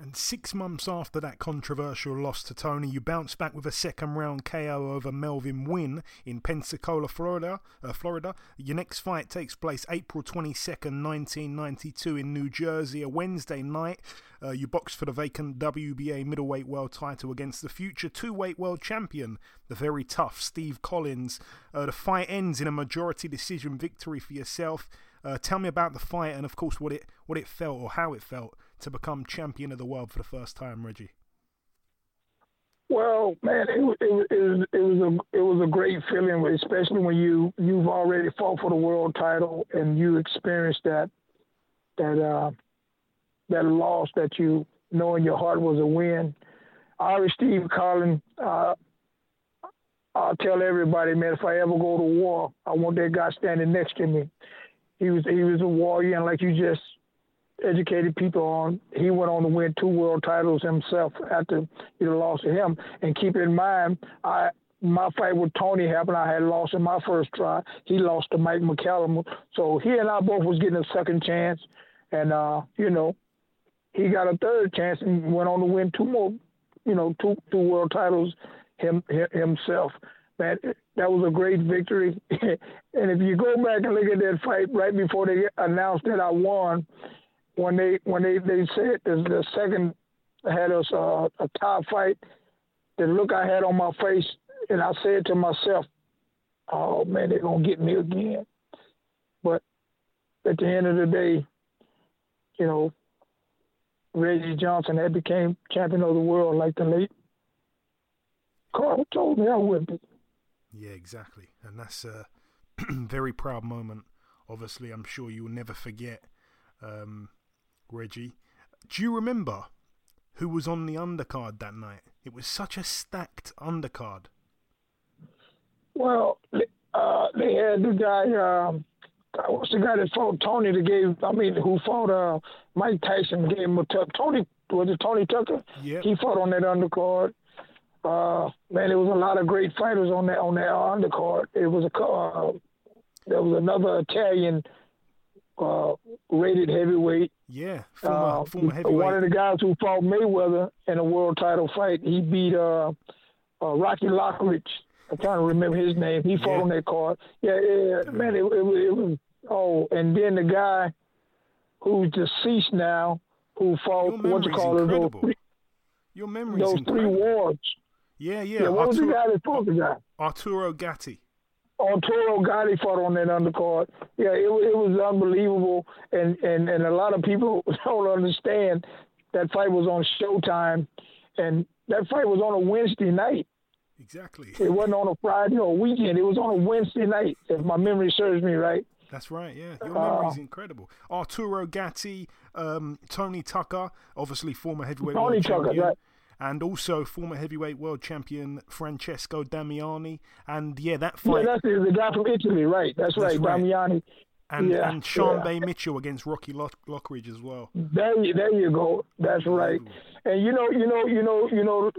And six months after that controversial loss to Toney, you bounce back with a second round KO over Melvin Winn in Pensacola, Florida. Uh, Florida. Your next fight takes place April 22nd, 1992, in New Jersey, a Wednesday night. Uh, you box for the vacant WBA middleweight world title against the future two weight world champion, the very tough Steve Collins. Uh, the fight ends in a majority decision victory for yourself. Uh, tell me about the fight and, of course, what it what it felt or how it felt to become champion of the world for the first time, Reggie. Well, man, it, it, it, was it was a it was a great feeling, especially when you you've already fought for the world title and you experienced that that uh, that loss that you know in your heart was a win. Irish Steve Collins, uh, I'll tell everybody, man, if I ever go to war, I want that guy standing next to me he was he was a warrior, and like you just educated people on, he went on to win two world titles himself after you lost to him. And keep in mind, I my fight with Toney happened. I had lost in my first try. He lost to Mike McCallum. So he and I both was getting a second chance, and uh, you know, he got a third chance and went on to win two more, you know, two two world titles him, himself man, that was a great victory. [laughs] and if you go back and look at that fight right before they announced that I won, when they when they they said the, second had us uh, a top fight, the look I had on my face, and I said to myself, "Oh man, they're gonna get me again." But at the end of the day, you know, Reggie Johnson had became champion of the world like the late Carl told me I would be. Yeah, exactly. And that's a [clears throat] very proud moment. Obviously, I'm sure you will never forget, um, Reggie. Do you remember who was on the undercard that night? It was such a stacked undercard. Well, uh, they had the guy. Um, what's the guy that fought Tony? That gave. I mean, who fought uh, Mike Tyson? Gave him a tough. Tony was it Tony Tucker? Yeah. He fought on that undercard. Uh, man, there was a lot of great fighters on that on that undercard. It was a uh, there was another Italian uh, rated heavyweight. Yeah, former, Uh, former heavyweight. One of the guys who fought Mayweather in a world title fight, he beat uh, uh, Rocky Lockridge. I'm trying to remember his name. He fought Yeah. on that card. Yeah, yeah, man, it, it, was- it was. Oh, and then the guy who's deceased now, who fought what you call it, those three, Your memory's those three incredible. wars. Yeah, yeah. Yeah, what was the Arturo, guy that fought the guy? Arturo Gatti. Arturo Gatti fought on that undercard. Yeah, it, it was unbelievable, and, and and a lot of people [laughs] don't understand that fight was on Showtime, and that fight was on a Wednesday night. Exactly. It wasn't on a Friday or a weekend. It was on a Wednesday night, if my memory serves me right. That's right, yeah. Your Uh, memory's incredible. Arturo Gatti, um, Tony Tucker, obviously former heavyweight Tony Tucker, champion. right. And also former heavyweight world champion Francesco Damiani. And yeah, that fight. Yeah, that's the, the guy from Italy, right? That's, That's right, right. Damiani. and, yeah, and Sean yeah. Bay Mitchell against Rocky Lock- Lockridge as well. There, you, there you go. That's right. And you know, you know, you know, you know,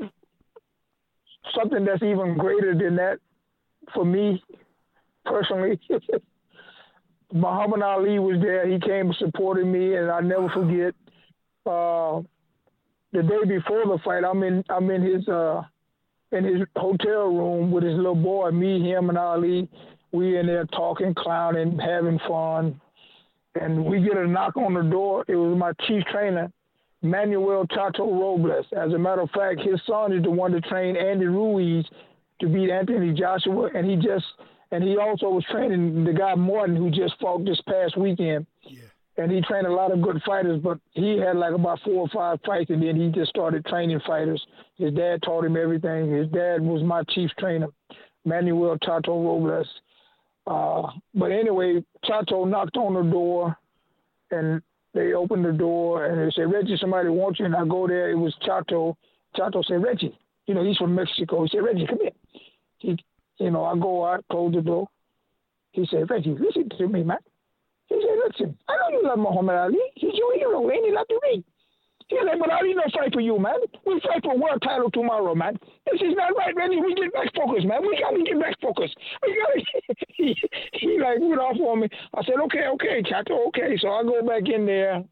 something that's even greater than that for me personally. [laughs] Muhammad Ali was there. He came and supported me, and I never forget. Uh, the day before the fight, I'm in I'm in his uh, in his hotel room with his little boy. Me, him, and Ali. We in there talking, clowning, having fun and we get a knock on the door. It was my chief trainer, Manuel Chato Robles. As a matter of fact, his son is the one that trained Andy Ruiz to beat Anthony Joshua, and he just and he also was training the guy Morton who just fought this past weekend. And he trained a lot of good fighters, but he had like about four or five fights, and then he just started training fighters. His dad taught him everything. His dad was my chief trainer, Manuel Chato Robles. Uh, but anyway, Chato knocked on the door, and they opened the door, and they said, Reggie, somebody wants you. And I go there. It was Chato. Chato said, Reggie, you know, he's from Mexico. He said, Reggie, come here. He, you know, I go out, close the door. He said, Reggie, listen to me, man. He said, listen, I know you love Muhammad Ali. He's your hero, ain't he? Like to me. He said, but Ali don't fight for you, man. We fight for world title tomorrow, man. This is not right, Reggie. We get back focused, man. We got to get back focused. We got to. [laughs] he, he like went off on me. I said, okay, okay, Chato, okay. So I go back in there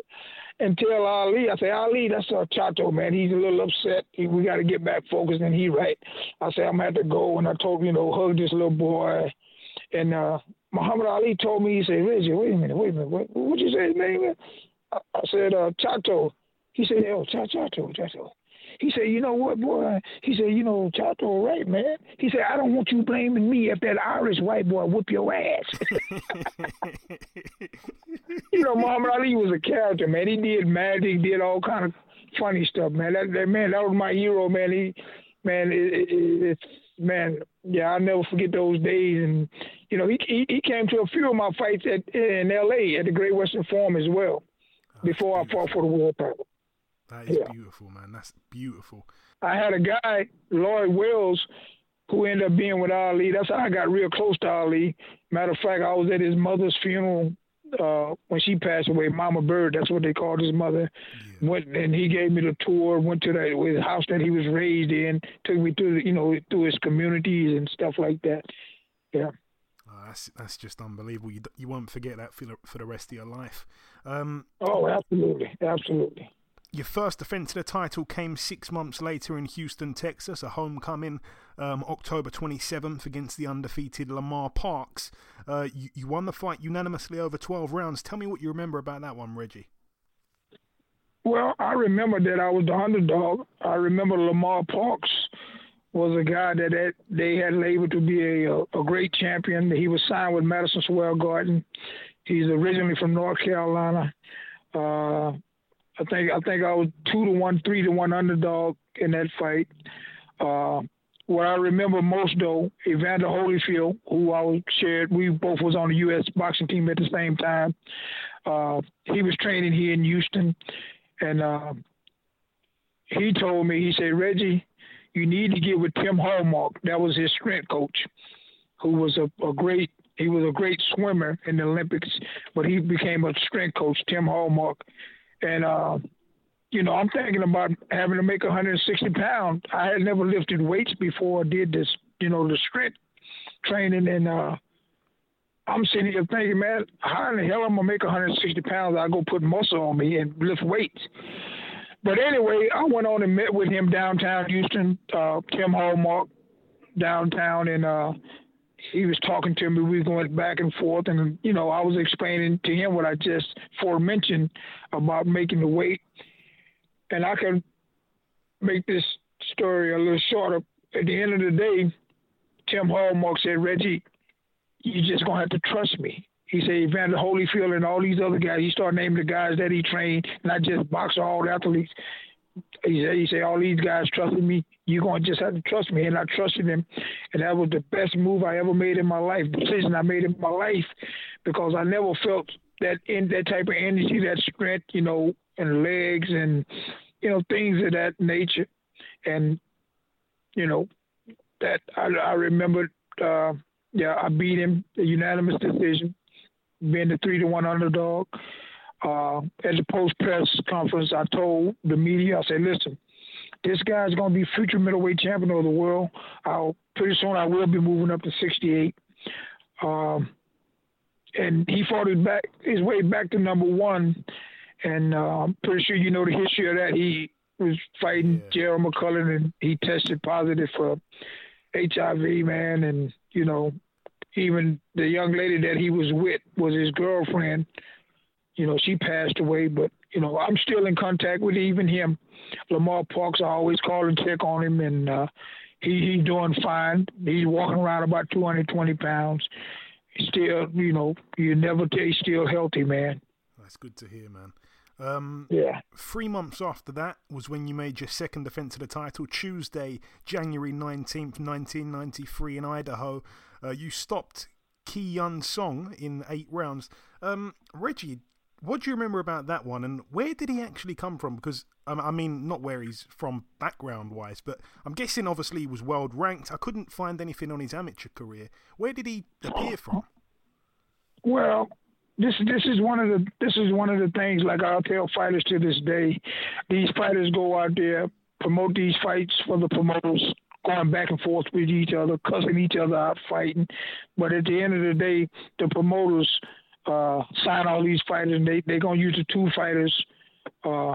[laughs] and tell Ali. I say, Ali, that's our Chato, man. He's a little upset. He, we got to get back focused, and he right. I said, I'm gonna have to go, and I told you know, hug this little boy, and uh, Muhammad Ali told me, he said, Reggie, wait a minute, wait a minute, what what you say his name? is?" I, I said, uh, Chato. He said, oh, Cha- Chato, Chato. He said, you know what, boy? He said, you know, Chato, right, man. He said, I don't want you blaming me if that Irish white boy whoop your ass. [laughs] you know, Muhammad Ali was a character, man. He did magic, did all kind of funny stuff, man. That, that man, that was my hero, man. He, man, it, it, it's man, yeah, I'll never forget those days. And you know, he he, he came to a few of my fights at in L.A. at the Great Western Forum as well. before I fought for the world title. That is Yeah. beautiful, man. That's beautiful. I had a guy, Lloyd Wells, who ended up being with Ali. That's how I got real close to Ali. Matter of fact, I was at his mother's funeral uh, when she passed away. Mama Bird, that's what they called his mother. Went and he gave me the tour. Went to the house that he was raised in. Took me through, the, you know, through his communities and stuff like that. Yeah. Oh, that's that's just unbelievable. You you won't forget that for the, for the rest of your life. Um, Oh, absolutely, absolutely. your first defense of the title came six months later in Houston, Texas, a homecoming, um, October 27th against the undefeated Lamar Parks. Uh, you, you won the fight unanimously over 12 rounds. Tell me what you remember about that one, Reggie. Well, I remember that I was the underdog. I remember Lamar Parks was a guy that that they had labeled to be a, a great champion. He was signed with Madison Square Garden. He's originally from North Carolina. Uh, I think I think I was two to one, three to one underdog in that fight. Uh, what I remember most though, Evander Holyfield, who I shared, we both was on the U.S. boxing team at the same time. Uh, he was training here in Houston, and uh, he told me, he said, Reggie, you need to get with Tim Hallmark. That was his strength coach, who was a, a great he was a great swimmer in the Olympics, but he became a strength coach, Tim Hallmark. And uh, you know, I'm thinking about having to make 160 pounds. I had never lifted weights before I did this, you know, the strength training, and uh, I'm sitting here thinking, man, how in the hell I'm gonna make 160 pounds? I go put muscle on me and lift weights. But anyway, I went on and met with him downtown Houston, uh, Tim Hallmark, downtown, and uh, he was talking to me. We were going back and forth, and you know, I was explaining to him what I just forementioned about making the weight, and I can make this story a little shorter. At the end of the day, Tim Hallmark said, "Reggie, you just gonna have to trust me." He said Evander Holyfield and all these other guys. He started naming the guys that he trained, not just boxer, all athletes. He said, he said, all these guys trusted me. You're to just have to trust me. And I trusted him. And that was the best move I ever made in my life, decision I made in my life, because I never felt that in that type of energy, that strength, you know, and legs and, you know, things of that nature. And, you know, that I, I remember, uh, yeah, I beat him, a unanimous decision, being the three to one underdog uh, at the post press conference, I told the media, I said, listen, this guy's going to be future middleweight champion of the world. I'll pretty soon I will be moving up to 68. Um, and he fought his back his way back to number one, and uh, I'm pretty sure you know the history of that. He was fighting yeah. Gerald McClellan, and he tested positive for HIV, man, and you know, even the young lady that he was with was his girlfriend you know, she passed away, but you know, I'm still in contact with even him. Lamar Parks, I always call and check on him, and uh, he he's doing fine. He's walking around about 220 pounds. Still, you know, you never tell he's still healthy, man. That's good to hear, man. Um, yeah. Three months after that was when you made your second defence of the title, Tuesday, January 19th, 1993, in Idaho. Uh, you stopped Ki Yun Song in eight rounds. Um, Reggie, what do you remember about that one, and where did he actually come from? Because um, I mean, not where he's from background wise, but I'm guessing obviously he was world ranked. I couldn't find anything on his amateur career. Where did he appear from? Well, this this is one of the this is one of the things like I'll tell fighters to this day. These fighters go out there promote these fights for the promoters, going back and forth with each other, cussing each other out, fighting. But at the end of the day, the promoters uh, sign all these fighters, and they they're gonna use the two fighters, uh,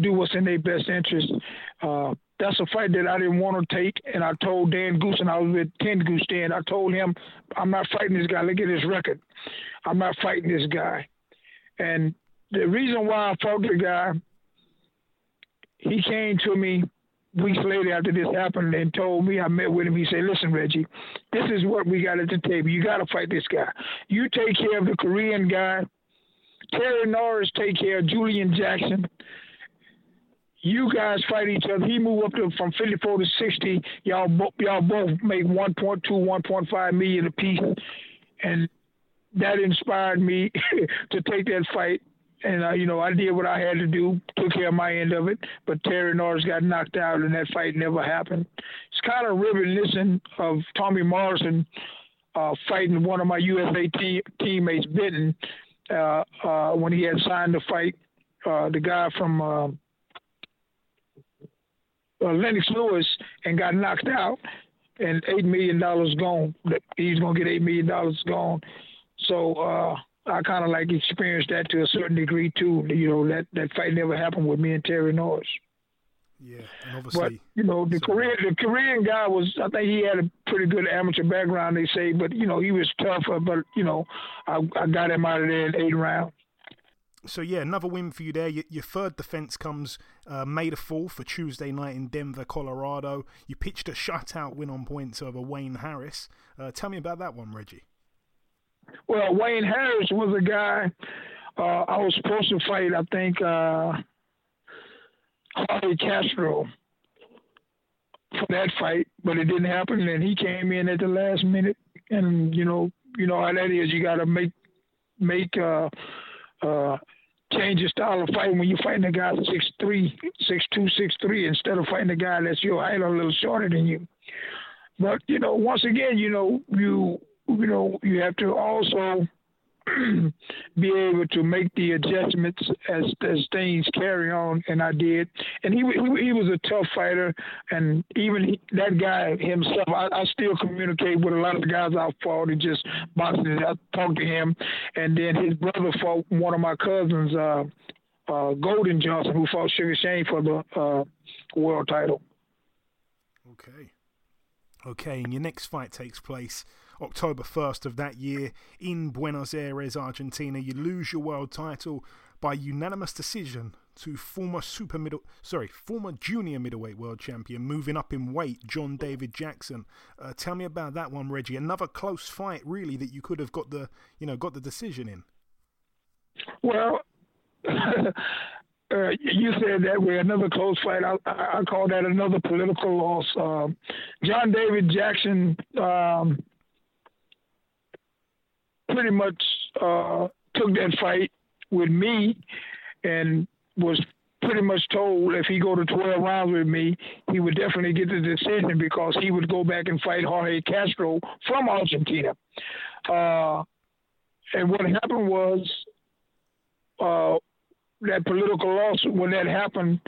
do what's in their best interest. Uh, that's a fight that I didn't want to take, and I told Dan Goossen, and I was with Ken Goossen then. I told him, I'm not fighting this guy. Look at his record. I'm not fighting this guy. And the reason why I fought the guy, he came to me weeks later after this happened and told me I met with him. He said, "Listen, Reggie, this is what we got at the table. You got to fight this guy. You take care of the Korean guy. Terry Norris take care of Julian Jackson. You guys fight each other. He moved up to from 54 to 60. Y'all y'all both make 1.2, 1.5 million apiece, and that inspired me [laughs] to take that fight and uh, you know I did what I had to do, took care of my end of it. But Terry Norris got knocked out, and that fight never happened. It's kind of reminiscent of Tommy Morrison uh, fighting one of my USA te- teammates, Benton, uh, uh, when he had signed to fight uh, the guy from uh, uh, Lennox Lewis and got knocked out, and eight million dollars gone. He's gonna get eight million dollars gone. So I kind of like experienced that to a certain degree too. You know that that fight never happened with me and Terry Norris. Yeah, and obviously, but you know the Korean the Korean guy was I think he had a pretty good amateur background they say, but you know he was tougher. But you know I I got him out of there in eight rounds. So yeah, another win for you there. Your, your third defense comes uh, May the fourth for Tuesday night in Denver, Colorado. You pitched a shutout win on points over Wayne Harris. Uh, tell me about that one, Reggie. Well, Wayne Harris was a guy uh, I was supposed to fight. I think uh, Jorge Castro for that fight, but it didn't happen. And he came in at the last minute, and you know, you know how that is. You got to make make uh, uh, change your style of fighting when you're fighting a guy six three, six two, six three, instead of fighting a guy that's your height a little shorter than you. But you know, once again, you know, you you know, you have to also [clears throat] be able to make the adjustments as as things carry on, and I did. And he he, he was a tough fighter, and even he, that guy himself, I, I still communicate with a lot of the guys I fought and just boxing. I talked to him, and then his brother fought one of my cousins, uh, uh, Golden Johnson, who fought Sugar Shane for the uh, world title. Okay. Okay, and your next fight takes place October 1st of that year in Buenos Aires, Argentina. You lose your world title by unanimous decision to former super middle sorry former junior middleweight world champion moving up in weight john david jackson. Uh, tell me about that one reggie. Another close fight really that you could have got the you know got the decision in. Well [laughs] uh, you said that way another close fight. I, I call that another political loss. Um, john david jackson um, pretty much uh, took that fight with me and was pretty much told if he go to 12 rounds with me, he would definitely get the decision because he would go back and fight Jorge Castro from Argentina. Uh, and what happened was uh, that political loss, when that happened,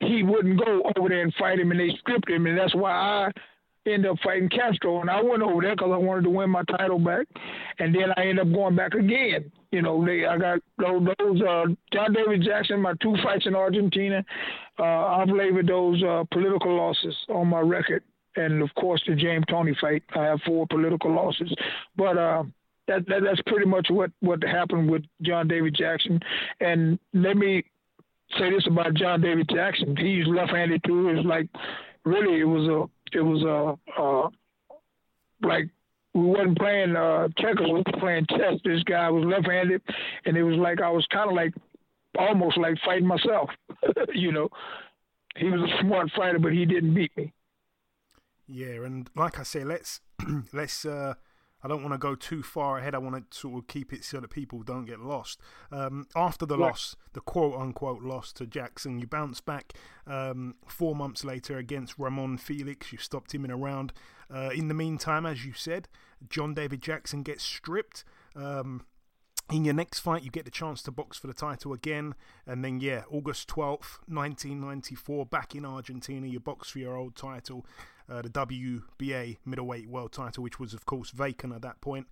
he wouldn't go over there and fight him, and they stripped him, and that's why I end up fighting Castro, and I went over there because I wanted to win my title back, and then I end up going back again. You know, they I got those, those uh, John David Jackson, my two fights in Argentina. Uh, I've labeled those uh, political losses on my record, and of course the James Toney fight. I have four political losses, but. Uh, that, that that's pretty much what what happened with John David Jackson, and let me say this about John David Jackson. He's left-handed too. It's like really it was a it was uh, uh, like we wasn't playing uh, checkers, we were playing chess. This guy was left-handed, and it was like I was kind of like almost like fighting myself. [laughs] you know, he was a smart fighter, but he didn't beat me. Yeah, and like I say, let's [clears throat] let's uh, I don't want to go too far ahead. I want to sort of keep it so that people don't get lost. Um, after the loss, the quote unquote loss to Jackson, you bounce back um, four months later against Ramon Felix. You stopped him in a round. Uh, in the meantime, as you said, John David Jackson gets stripped. Um, in your next fight, you get the chance to box for the title again. And then, yeah, August 12th, 1994, back in Argentina, you box for your old title uh, the WBA middleweight world title, which was, of course, vacant at that point.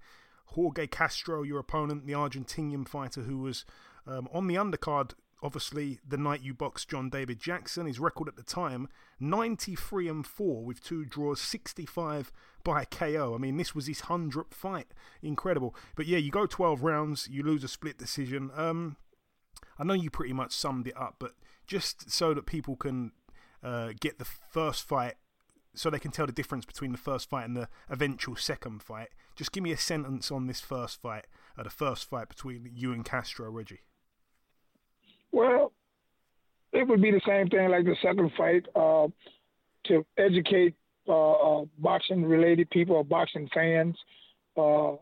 Jorge Castro, your opponent, the Argentinian fighter who was um, on the undercard, obviously, the night you boxed John David Jackson. His record at the time, 93 and 4 with two draws, 65 by KO. I mean, this was his 100th fight. Incredible. But yeah, you go 12 rounds, you lose a split decision. Um, I know you pretty much summed it up, but just so that people can uh, get the first fight so they can tell the difference between the first fight and the eventual second fight. Just give me a sentence on this first fight, uh, the first fight between you and Castro, Reggie. Well, it would be the same thing like the second fight uh, to educate uh, uh boxing related people or boxing fans. Uh,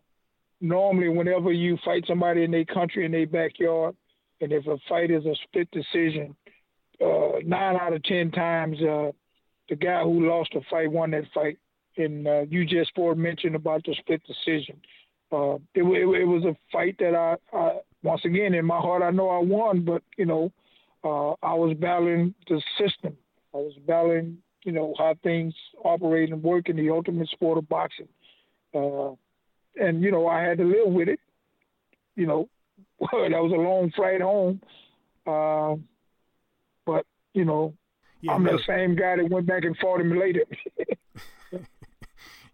normally, whenever you fight somebody in their country, in their backyard, and if a fight is a split decision, uh, nine out of ten times the guy who lost the fight won that fight. And uh, you just for mentioned about the split decision. Uh, it, it, it, was a fight that I, I, once again, in my heart, I know I won, but you know, uh, I was battling the system. I was battling, you know, how things operate and work in the ultimate sport of boxing. Uh, and you know, I had to live with it. You know, [laughs] that was a long flight home. Uh, but you know, yeah, I'm no. the same guy that went back and fought him later. [laughs]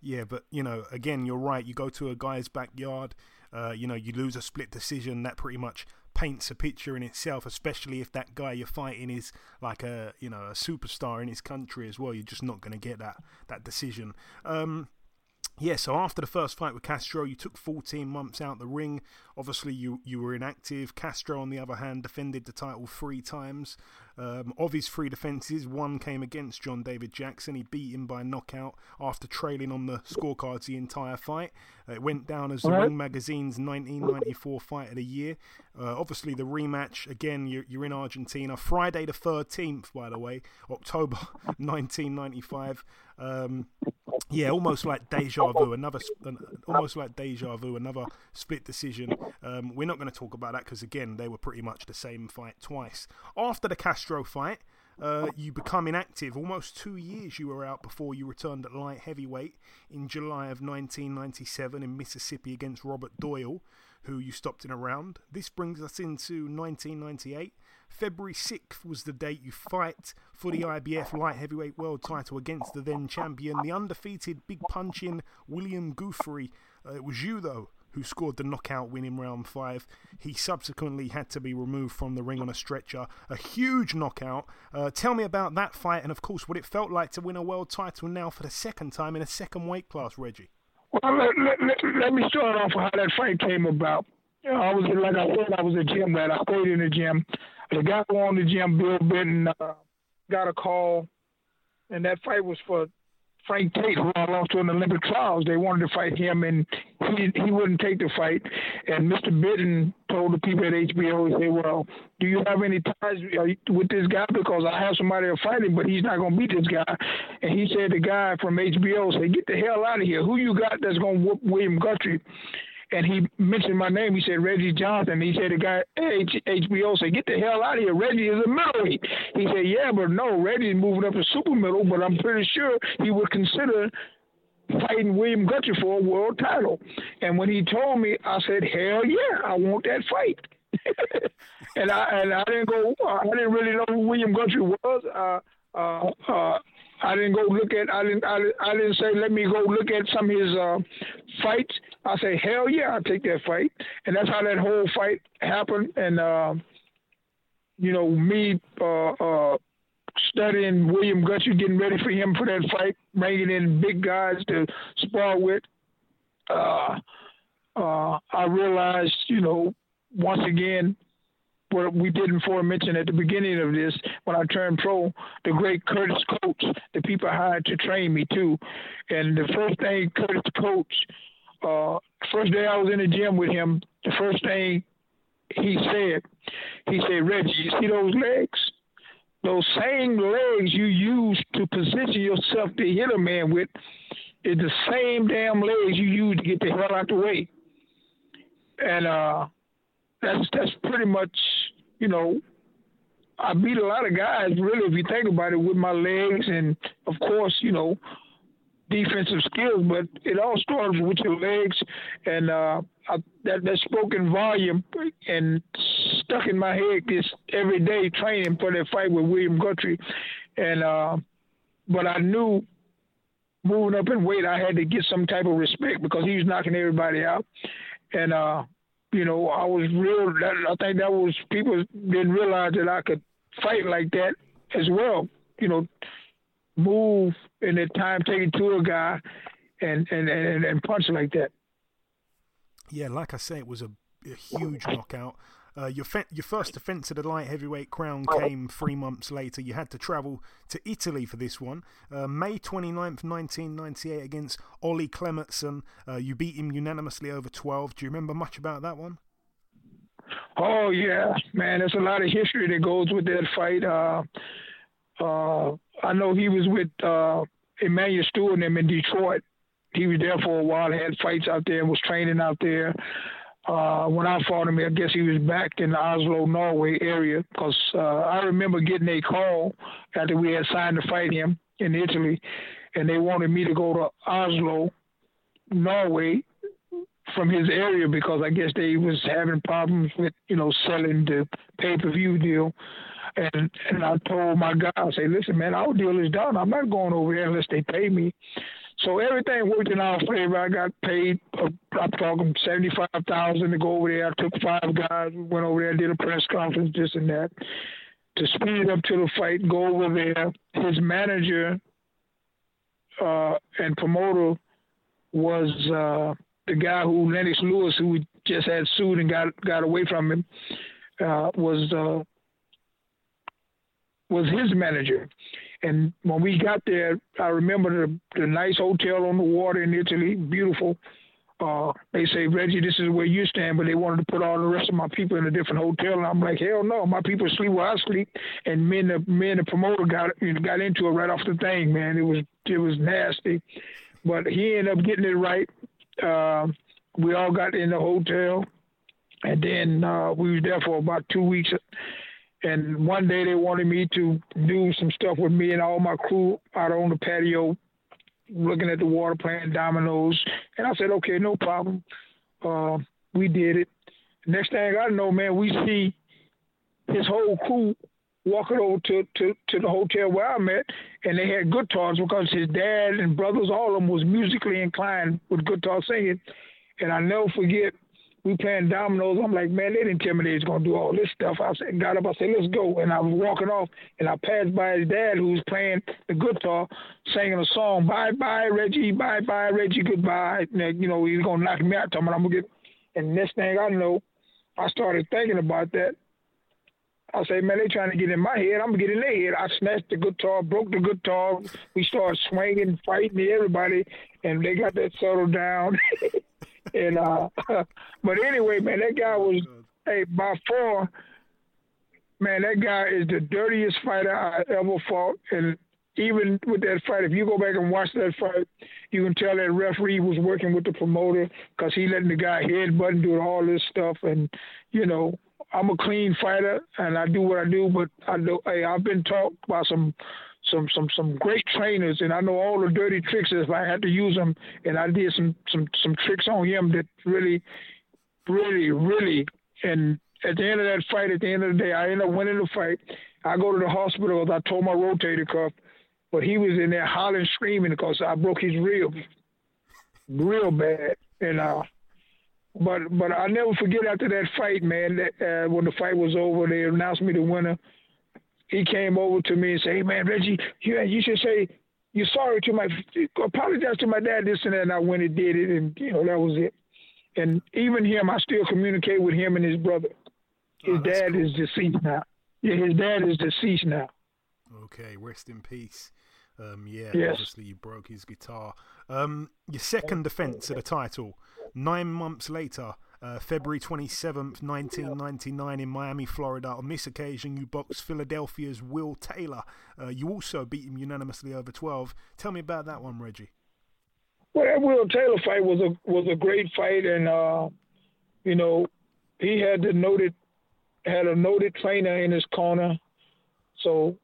yeah, but you know, again, you're right. You go to a guy's backyard, uh, you know, you lose a split decision. That pretty much paints a picture in itself, especially if that guy you're fighting is like a you know a superstar in his country as well. You're just not going to get that that decision. Um, yeah, so after the first fight with Castro, you took 14 months out the ring. Obviously, you, you were inactive. Castro, on the other hand, defended the title three times. Um, of his three defences, one came against John David Jackson. He beat him by knockout after trailing on the scorecards the entire fight. Uh, it went down as the right. Ring Magazine's 1994 Fight of the Year. Uh, obviously, the rematch, again, you're, you're in Argentina. Friday the 13th, by the way, October [laughs] 1995. Um, Yeah, almost like deja vu. Another, almost like deja vu. Another split decision. Um, we're not going to talk about that because again, they were pretty much the same fight twice. After the Castro fight, uh, you become inactive. Almost two years you were out before you returned at light heavyweight in July of 1997 in Mississippi against Robert Doyle, who you stopped in a round. This brings us into 1998. February 6th was the date you fight for the IBF light heavyweight world title against the then champion, the undefeated big punching William Guthrie. Uh, it was you, though, who scored the knockout win in round five. He subsequently had to be removed from the ring on a stretcher. A huge knockout. Uh, tell me about that fight and, of course, what it felt like to win a world title now for the second time in a second weight class, Reggie. Well, let, let, let, let me start off with how that fight came about. You know, I was like I said, I was a gym rat. I stayed in the gym. The guy who owned the gym, Bill Benton, uh, got a call, and that fight was for Frank Tate, who I lost to in the Olympic trials. They wanted to fight him, and he he wouldn't take the fight. And Mr. Benton told the people at HBO, he said, "Well, do you have any ties uh, with this guy? Because I have somebody to fight him, but he's not going to beat this guy." And he said, the guy from HBO said, "Get the hell out of here! Who you got that's going to whoop William Guthrie?" And he mentioned my name. He said Reggie Johnson. He said the guy HBO said, "Get the hell out of here! Reggie is a middleweight." He said, "Yeah, but no, Reggie's moving up to super middle, but I'm pretty sure he would consider." Fighting William Guthrie for a world title, and when he told me, I said, "Hell yeah, I want that fight." [laughs] and I and I didn't go. I didn't really know who William Guthrie was. Uh, uh, uh, I didn't go look at. I didn't. I, I didn't say let me go look at some of his uh, fights. I say hell yeah, I'll take that fight, and that's how that whole fight happened. And uh, you know me uh, uh, studying William Guthrie, getting ready for him for that fight, bringing in big guys to spar with. Uh, uh, I realized, you know, once again, what we didn't mention at the beginning of this when I turned pro, the great Curtis Cokes, the people hired to train me too. And the first thing Curtis Cokes, uh, first day I was in the gym with him, the first thing he said, he said, Reggie, you see those legs? Those same legs you use to position yourself to hit a man with is the same damn legs you use to get the hell out the way. And uh that's that's pretty much you know I beat a lot of guys really if you think about it with my legs and of course you know defensive skills but it all starts with your legs and uh, I, that that spoken volume and stuck in my head this every day training for that fight with William Guthrie. And uh, but I knew moving up in weight I had to get some type of respect because he was knocking everybody out. And uh, you know, I was real. I think that was people didn't realize that I could fight like that as well. You know, move in the time taking to a guy and and and, and punch like that. Yeah, like I say, it was a, a huge knockout. Uh, your your first defence of the light heavyweight crown came three months later. You had to travel to Italy for this one. Uh, May 29th, 1998, against Ole Klemetsen. Uh, you beat him unanimously over 12. Do you remember much about that one? Oh, yeah, man. There's a lot of history that goes with that fight. Uh, uh, I know he was with uh, Emanuel Steward and him in Detroit. He was there for a while, had fights out there, was training out there uh, when I fought him, I guess he was back in the Oslo, Norway area because uh, I remember getting a call after we had signed to fight him in Italy, and they wanted me to go to Oslo, Norway, from his area because I guess they was having problems with you know selling the pay per view deal. And and I told my guy, I say, listen, man, our deal is done. I'm not going over there unless they pay me. So everything worked in our favor. I got paid. Uh, I'm talking seventy five thousand to go over there. I took five guys. We went over there, did a press conference, this and that, to speed up to the fight. Go over there. His manager uh, and promoter was uh, the guy who Lennox Lewis, who just had sued and got got away from him, uh, was uh, was his manager. And when we got there, I remember the, the nice hotel on the water in Italy, beautiful. Uh, they say, Reggie, this is where you stand, but they wanted to put all the rest of my people in a different hotel. And I'm like, hell no, my people sleep where I sleep. And me and the, me and the promoter got got into it right off the thing, man. It was it was nasty. but he ended up getting it right. Uh, we all got in the hotel, and then uh, we was there for about two weeks. And one day they wanted me to do some stuff with me and all my crew out on the patio, looking at the water, playing dominoes. And I said, okay, no problem. Uh, we did it. Next thing I know, man, we see his whole crew walking over to, to, to the hotel where I'm at, and they had guitars because his dad and brothers, all of them, was musically inclined with guitar singing. And I never forget, we playing dominoes. I'm like, man, they didn't tell me they was gonna do all this stuff. I said, got up, I said, let's go. And I was walking off, and I passed by his dad, who was playing the guitar, singing a song, bye bye Reggie, bye bye Reggie, goodbye. And, you know, he's gonna knock me out. Talking, I'm gonna get. And next thing I know, I started thinking about that. I say, man, they trying to get in my head. I'm gonna get in their head. I snatched the guitar, broke the guitar. We started swinging, fighting everybody, and they got that settled down. [laughs] and uh, [laughs] but anyway, man, that guy was hey by far, man, that guy is the dirtiest fighter I ever fought, and even with that fight, if you go back and watch that fight, you can tell that referee was working with the promoter because he letting the guy headbutt and do all this stuff. And you know, I'm a clean fighter and I do what I do, but I know hey, I've been taught by some some some some great trainers, and I know all the dirty tricks if I had to use them. And I did some some some tricks on him that really, really, really. And at the end of that fight, at the end of the day, I ended up winning the fight. I go to the hospital I tore my rotator cuff, but he was in there hollering, screaming because I broke his ribs, real bad. And uh, but but I never forget after that fight, man. That uh, when the fight was over, they announced me the winner he came over to me and said, "Hey man, Reggie, you you should say you're sorry to my apologize to my dad this and that." And I went and did it, and you know that was it. And even him, I still communicate with him and his brother. His oh, dad cool. is deceased now. Yeah, his dad is deceased now. Okay, rest in peace. Um, yeah, yes. obviously you broke his guitar. Um, your second defense of the title, nine months later, uh, February 27th, 1999, in Miami, Florida. On this occasion, you boxed Philadelphia's Will Taylor. Uh, you also beat him unanimously over 12. Tell me about that one, Reggie. Well, that Will Taylor fight was a was a great fight, and uh, you know, he had the noted had a noted trainer in his corner. So,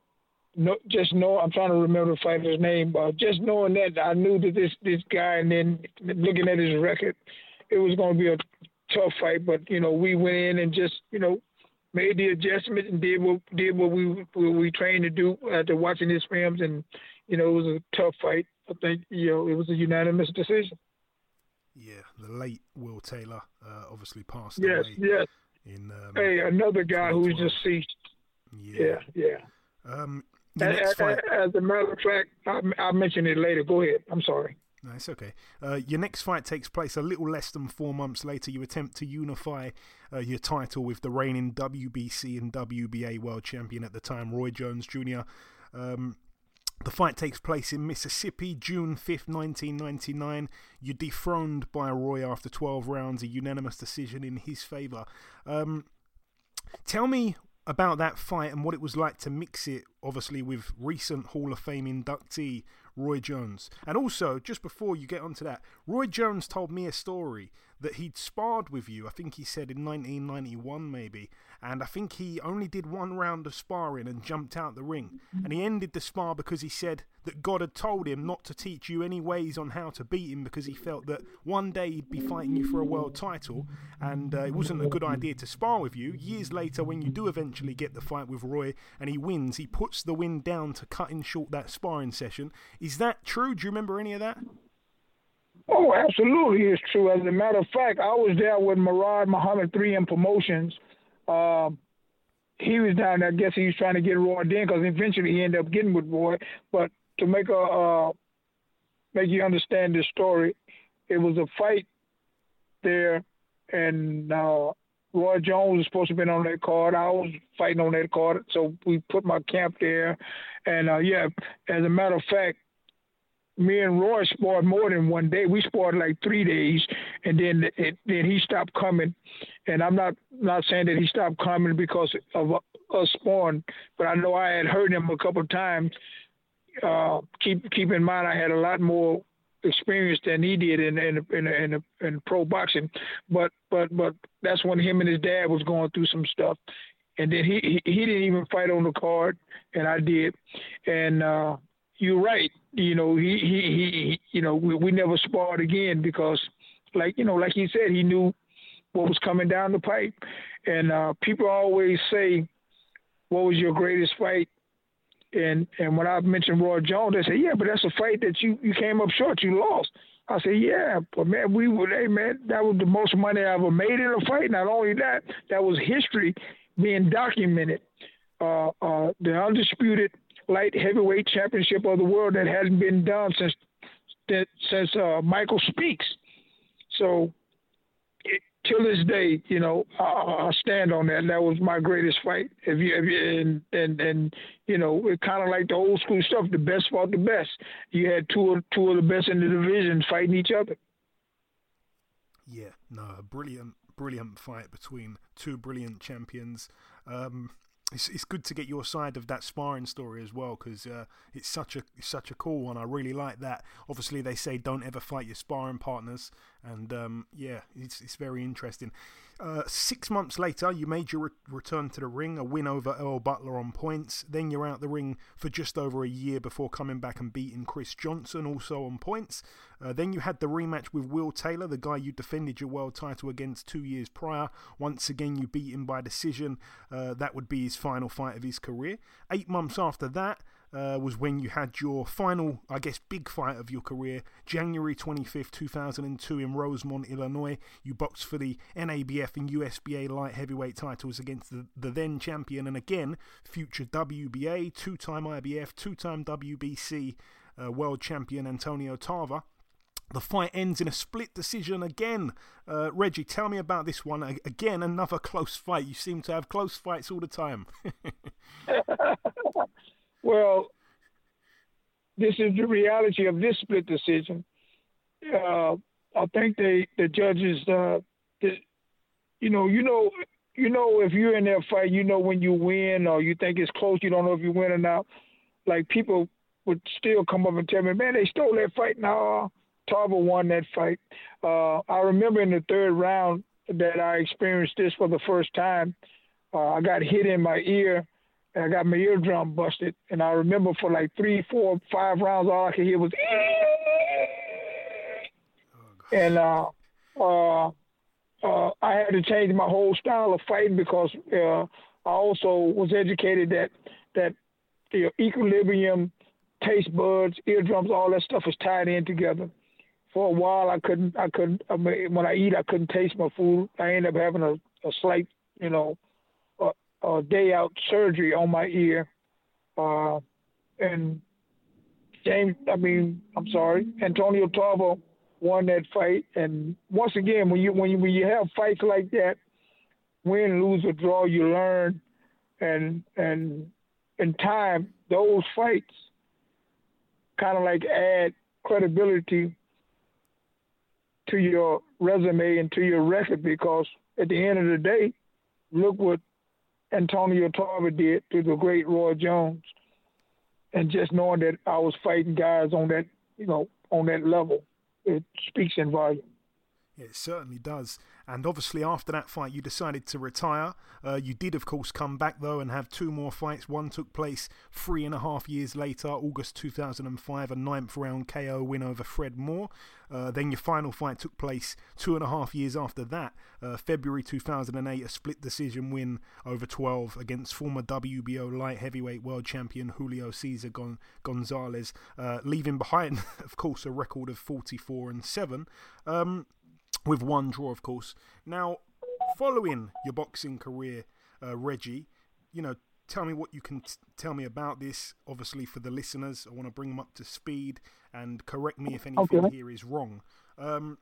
no, just know I'm trying to remember the fighter's name, but just knowing that I knew that this this guy, and then looking at his record, it was going to be a tough fight, but you know we went in and just you know made the adjustment and did what did what we what we trained to do after watching his films, and you know it was a tough fight. I think you know it was a unanimous decision. Yeah, the late Will Taylor uh, obviously passed yes, away. Yes, In um, hey, another guy who's deceased. Yeah, yeah. yeah. Um, as, as, a matter of fact, I, I'll mention it later. Go ahead. I'm sorry. No, it's okay. Uh, your next fight takes place a little less than four months later. You attempt to unify uh, your title with the reigning WBC and WBA world champion at the time, Roy Jones Jr. Um, the fight takes place in Mississippi, June 5th, 1999. You're dethroned by Roy after 12 rounds, a unanimous decision in his favour. Um, tell me about that fight and what it was like to mix it, obviously, with recent Hall of Fame inductee Roy Jones. And also, just before you get onto that, Roy Jones told me a story that he'd sparred with you, I think he said in 1991 maybe, and I think he only did one round of sparring and jumped out the ring. And he ended the spar because he said that God had told him not to teach you any ways on how to beat him because he felt that one day he'd be fighting you for a world title and uh, it wasn't a good idea to spar with you. Years later, when you do eventually get the fight with Roy and he wins, he puts the win down to cutting short that sparring session. Is that true? Do you remember any of that? Oh, absolutely, it's true. As a matter of fact, I was there with Murad Muhammad 3M Promotions um, he was down there. I guess he was trying to get Roy in because eventually he ended up getting with Roy. But to make a uh, make you understand this story, it was a fight there, and uh, Roy Jones was supposed to be on that card. I was fighting on that card, so we put my camp there. And uh, yeah, as a matter of fact, me and Roy sparred more than one day. We sparred like three days, and then it, then he stopped coming. And I'm not not saying that he stopped coming because of us sparring, but I know I had heard him a couple times. Uh, keep keep in mind, I had a lot more experience than he did in in in, in, in pro boxing, but but but that's when him and his dad was going through some stuff, and then he he, he didn't even fight on the card, and I did, and uh, you're right, you know he he he you know we, we never sparred again because like you know like he said he knew what was coming down the pipe, and uh, people always say, what was your greatest fight? And and when I mentioned Roy Jones, they say, yeah, but that's a fight that you you came up short, you lost. I said, yeah, but man, we would, hey man, that was the most money I ever made in a fight. Not only that, that was history being documented. Uh, uh, the undisputed light heavyweight championship of the world that hadn't been done since since uh, Michael Spinks. So till this day, you know, I, I stand on that. That was my greatest fight. If you, if you and and and you know, it kind of like the old school stuff. The best fought the best. You had two of two of the best in the division fighting each other. Yeah, no, a brilliant, brilliant fight between two brilliant champions. Um, it's, it's good to get your side of that sparring story as well because uh, it's such a it's such a cool one. I really like that. Obviously, they say don't ever fight your sparring partners, and um, yeah, it's it's very interesting. Uh, six months later, you made your re- return to the ring, a win over Earl Butler on points. Then you're out the ring for just over a year before coming back and beating Chris Johnson, also on points. Uh, then you had the rematch with Will Taylor, the guy you defended your world title against two years prior. Once again, you beat him by decision. Uh, that would be his final fight of his career. Eight months after that, uh, was when you had your final, I guess, big fight of your career, January 25th, 2002, in Rosemont, Illinois. You boxed for the NABF and USBA light heavyweight titles against the, the then champion and again, future WBA, two time IBF, two time WBC uh, world champion Antonio Tarver. The fight ends in a split decision again. Uh, Reggie, tell me about this one. Again, another [laughs] close fight. You seem to have close fights all the time. [laughs] [laughs] Well, this is the reality of this split decision. Uh, I think they the judges, uh, the, you know, you know, you know, if you're in that fight, you know when you win or you think it's close, you don't know if you win or not. Like people would still come up and tell me, man, they stole that fight. Now Tarver won that fight. Uh, I remember in the third round that I experienced this for the first time. Uh, I got hit in my ear I got my eardrum busted. And I remember for like three, four, five rounds, all I could hear was, oh, and uh, uh, uh, I had to change my whole style of fighting because uh, I also was educated that that the equilibrium, taste buds, eardrums, all that stuff is tied in together. For a while, I couldn't, I couldn't, I mean, when I eat, I couldn't taste my food. I ended up having a, a slight, you know, uh, day out surgery on my ear. Uh, and James, I mean, I'm sorry, Antonio Tarver won that fight. And once again, when you when you when you have fights like that, win, lose, or draw, you learn. And and in time, those fights kind of like add credibility to your resume and to your record because at the end of the day, look what Antonio Tarver did to the great Roy Jones, and just knowing that I was fighting guys on that, you know, on that level, it speaks in volume. It certainly does. And obviously, after that fight, you decided to retire. Uh, you did, of course, come back though and have two more fights. One took place three and a half years later, August 2005, a ninth round KO win over Fred Moore. Uh, then your final fight took place two and a half years after that, uh, February 2008, a split decision win over 12 against former WBO light heavyweight world champion Julio Cesar Gon- Gonzalez, uh, leaving behind, [laughs] of course, a record of 44 and 7. Um, with one draw, of course. Now, following your boxing career, uh, Reggie, you know, tell me what you can t- tell me about this. Obviously, for the listeners, I want to bring them up to speed and correct me if anything okay. here is wrong. Um,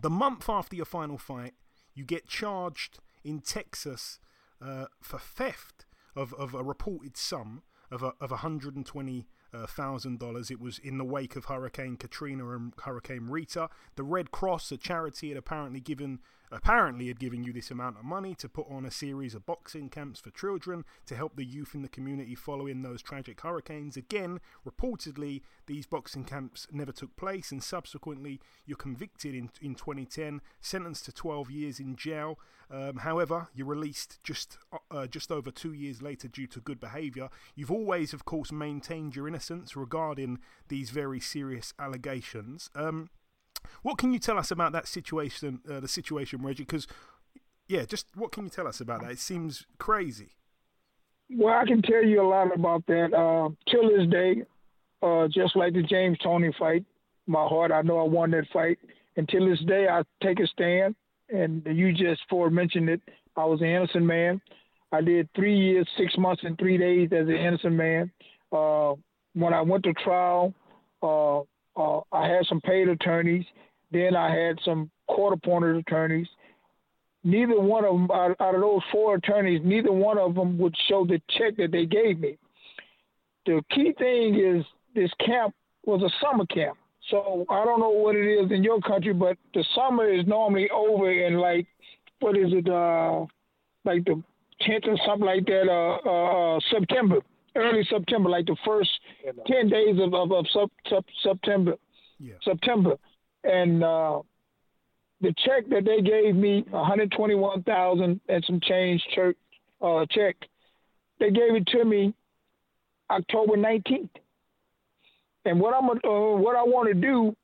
the month after your final fight, you get charged in Texas uh, for theft of, of a reported sum of a, of 120 $100,000. It was in the wake of Hurricane Katrina and Hurricane Rita. The Red Cross, a charity, had apparently given apparently had given you this amount of money to put on a series of boxing camps for children to help the youth in the community following those tragic hurricanes. Again, reportedly, these boxing camps never took place, and subsequently, you're convicted in, in 2010, sentenced to 12 years in jail. Um, however, you're released just uh, just over two years later due to good behaviour. You've always, of course, maintained your innocence regarding these very serious allegations. Um, what can you tell us about that situation, uh, the situation, Reggie? Because, yeah, just what can you tell us about that? It seems crazy. Well, I can tell you a lot about that. Uh, till this day, uh, just like the James Toney fight, my heart, I know I won that fight. Until this day, I take a stand. And you just for mentioned it, I was an innocent man. I did three years, six months, and three days as an innocent man. Uh, when I went to trial, uh, I had some paid attorneys. Then I had some court-appointed attorneys. Neither one of them, out, out of those four attorneys, neither one of them would show the check that they gave me. The key thing is this camp was a summer camp. So I don't know what it is in your country, but the summer is normally over in like what is it, uh, like the tenth or something like that, uh, uh, uh September early September, like the first ten days of of, of sub, sub, September. Yeah. September, and uh, the check that they gave me, one hundred twenty one thousand and some change church uh, check, they gave it to me October nineteenth. And what I'm uh, what I want to do,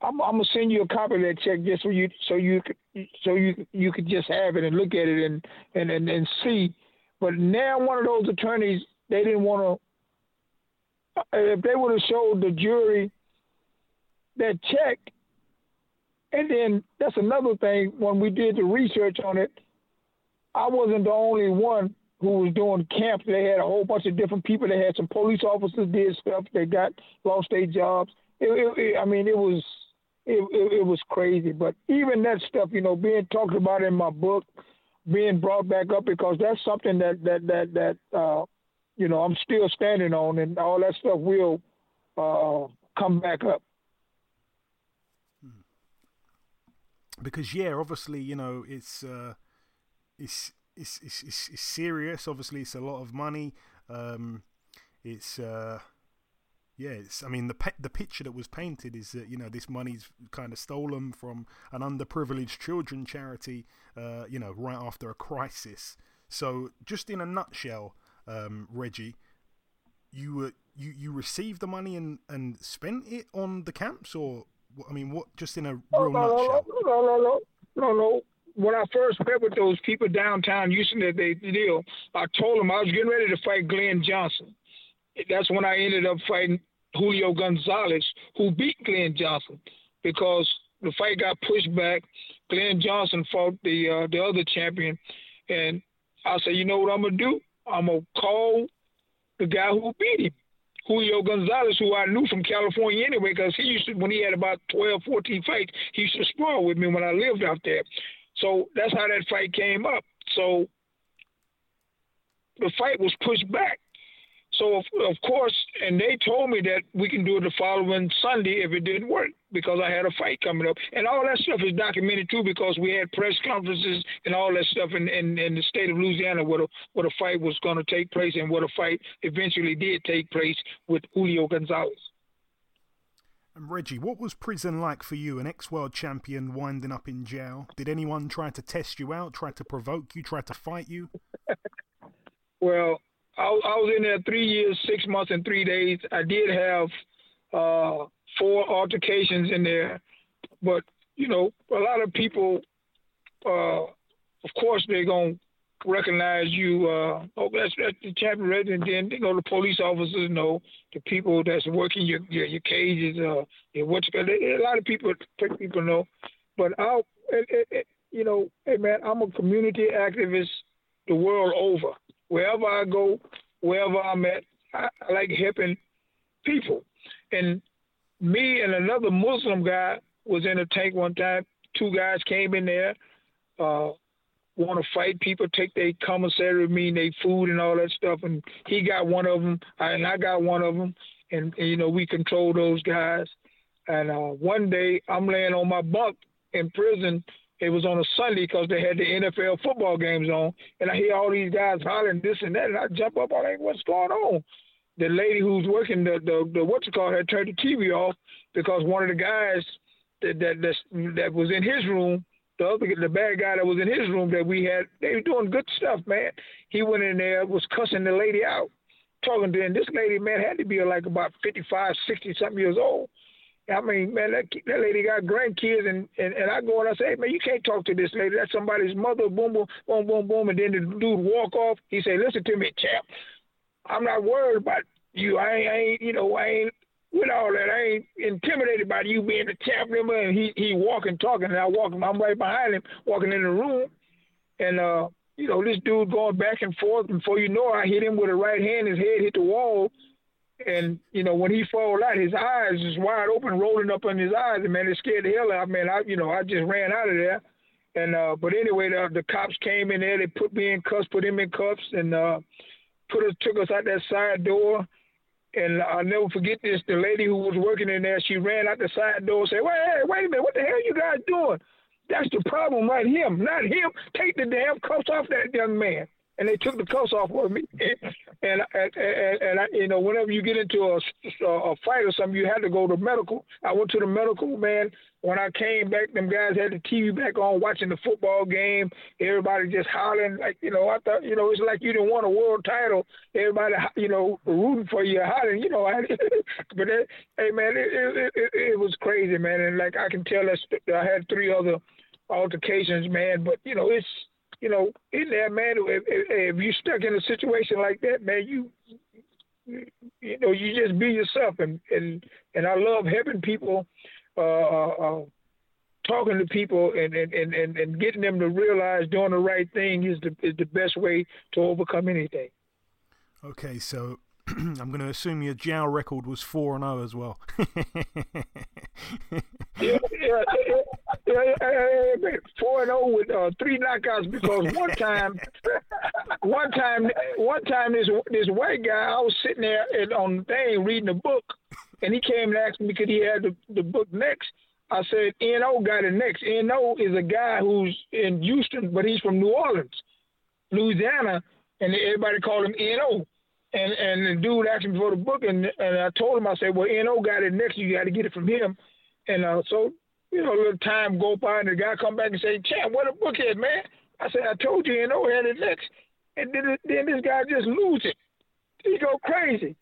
I'm, I'm, gonna send you a copy of that check just so you so you could so you you could just have it and look at it and and and, and see. But now one of those attorneys they didn't want to. If they would have showed the jury that check, and then that's another thing. When we did the research on it, I wasn't the only one who was doing camps. They had a whole bunch of different people. They had some police officers did stuff. They got lost their jobs. It, it, it, I mean, it was it, it, was crazy. But even that stuff, you know, being talked about in my book, being brought back up because that's something that that that that uh, you know, I'm still standing on, and all that stuff will uh, come back up. Because yeah, obviously, you know, it's uh, it's, it's, it's it's it's serious. Obviously, it's a lot of money. Um, it's uh, yeah, it's. I mean, the pe- the picture that was painted is that you know this money's kind of stolen from an underprivileged children charity. Uh, you know, right after a crisis. So, just in a nutshell, um, Reggie, you were you you received the money and and spent it on the camps, or I mean, what? Just in a real oh, no, nutshell. No, no, no, no, no, no. When I first met with those people downtown Houston, that they deal, I told them I was getting ready to fight Glenn Johnson. That's when I ended up fighting Julio Gonzalez, who beat Glenn Johnson, because the fight got pushed back. Glenn Johnson fought the uh, the other champion, and I said, you know what I'm gonna do? I'm gonna call the guy who beat him, Julio Gonzalez, who I knew from California anyway, because he used to when he had about 12, 14 fights, he used to spar with me when I lived out there. So that's how that fight came up. So the fight was pushed back. So of, of course, and they told me that we can do it the following Sunday if it didn't work because I had a fight coming up, and all that stuff is documented too because we had press conferences and all that stuff in, in, in the state of Louisiana where the, where the fight was going to take place and where the fight eventually did take place with Julio Gonzalez. And Reggie, what was prison like for you, an ex-world champion winding up in jail? Did anyone try to test you out, try to provoke you, try to fight you? [laughs] well, I, I was in there three years, six months, and three days. I did have uh, four altercations in there, but you know, a lot of people, uh, of course, they're gonna recognize you. Uh, oh, that's, that's the champion resident. Then you know the police officers know the people that's working your your, your cages. Uh, your what's a lot of people people know, but I'll it, it, it, you know, hey man, I'm a community activist the world over wherever I go, wherever I'm at, I, I like helping people. And me and another Muslim guy was in a tank one time. Two guys came in there, uh, want to fight people, take their commissary with me, their food and all that stuff. And he got one of them, and I got one of them. and, and you know we control those guys. And uh, one day I'm laying on my bunk in prison. It was on a Sunday because they had the NFL football games on, and I hear all these guys hollering this and that, and I jump up. I'm like, "What's going on?" The lady who's working the the, the what's it called had turned the TV off because one of the guys that that that, was in his room the other the bad guy that was in his room that we had, they were doing good stuff, man. He went in there, was cussing the lady out, talking to her. And this lady, man, had to be like about 55, 60 something years old. I mean, man, that, that lady got grandkids, and, and, and I go and I say, hey, man, you can't talk to this lady. That's somebody's mother. Boom, boom, boom, boom, boom. And then the dude walk off. He say, listen to me, champ. I'm not worried about you. I ain't, I ain't you know, I ain't with all that, I ain't intimidated by you being champ member. And he he walking, talking, and I walk. I'm right behind him, walking in the room, and uh, you know, this dude going back and forth. Before you know, I hit him with a right hand. His head hit the wall, and you know, when he fall out, his eyes is wide open, rolling up in his eyes, and man, it scared the hell out of me. I, you know, I just ran out of there. And uh, but anyway, the, the cops came in there. They put me in cuffs, put him in cuffs, and uh, put us took us out that side door and I'll never forget this. The lady who was working in there, she ran out the side door and said, Wait, hey, wait a minute, what the hell you guys doing? That's the problem right him, not him. Take the damn cuffs off that young man. And they took the cuffs off of me. and, and, and, and I, you know, whenever you get into a, a fight or something, you had to go to medical. I went to the medical, man. When I came back, them guys had the TV back on watching the football game. Everybody just hollering like, you know, I thought, you know, it's like you didn't want a world title. Everybody, you know, rooting for you, hollering, you know. I, [laughs] but it, hey, man, it, it, it, it was crazy, man. And like I can tell, that I had three other altercations, man. But you know, it's you know, in there, man. If, if, if you stuck in a situation like that, man, you you know, you just be yourself, and and and I love helping people uh, uh, uh, talking to people and, and, and, and getting them to realize doing the right thing is the is the best way to overcome anything. Okay, so [clears throat] I'm going to assume your Jow record was four and zero oh as well. yeah, yeah, yeah, yeah, four and zero oh with uh, three knockouts because one time, [laughs] one time, one time this this white guy I was sitting there on the thing reading a book and he came and asked me because he had the, the book next. I said, N.O. got it next. N.O. is a guy who's in Houston, but he's from New Orleans, Louisiana, and everybody called him N.O. And and the dude asked me for the book, and and I told him, I said, well, N.O. got it next. You got to get it from him. And uh, so, you know, a little time go by, and the guy come back and say, Champ, what a book is, man. I said, I told you N.O. had it next. And then, then this guy just lose it. He go crazy.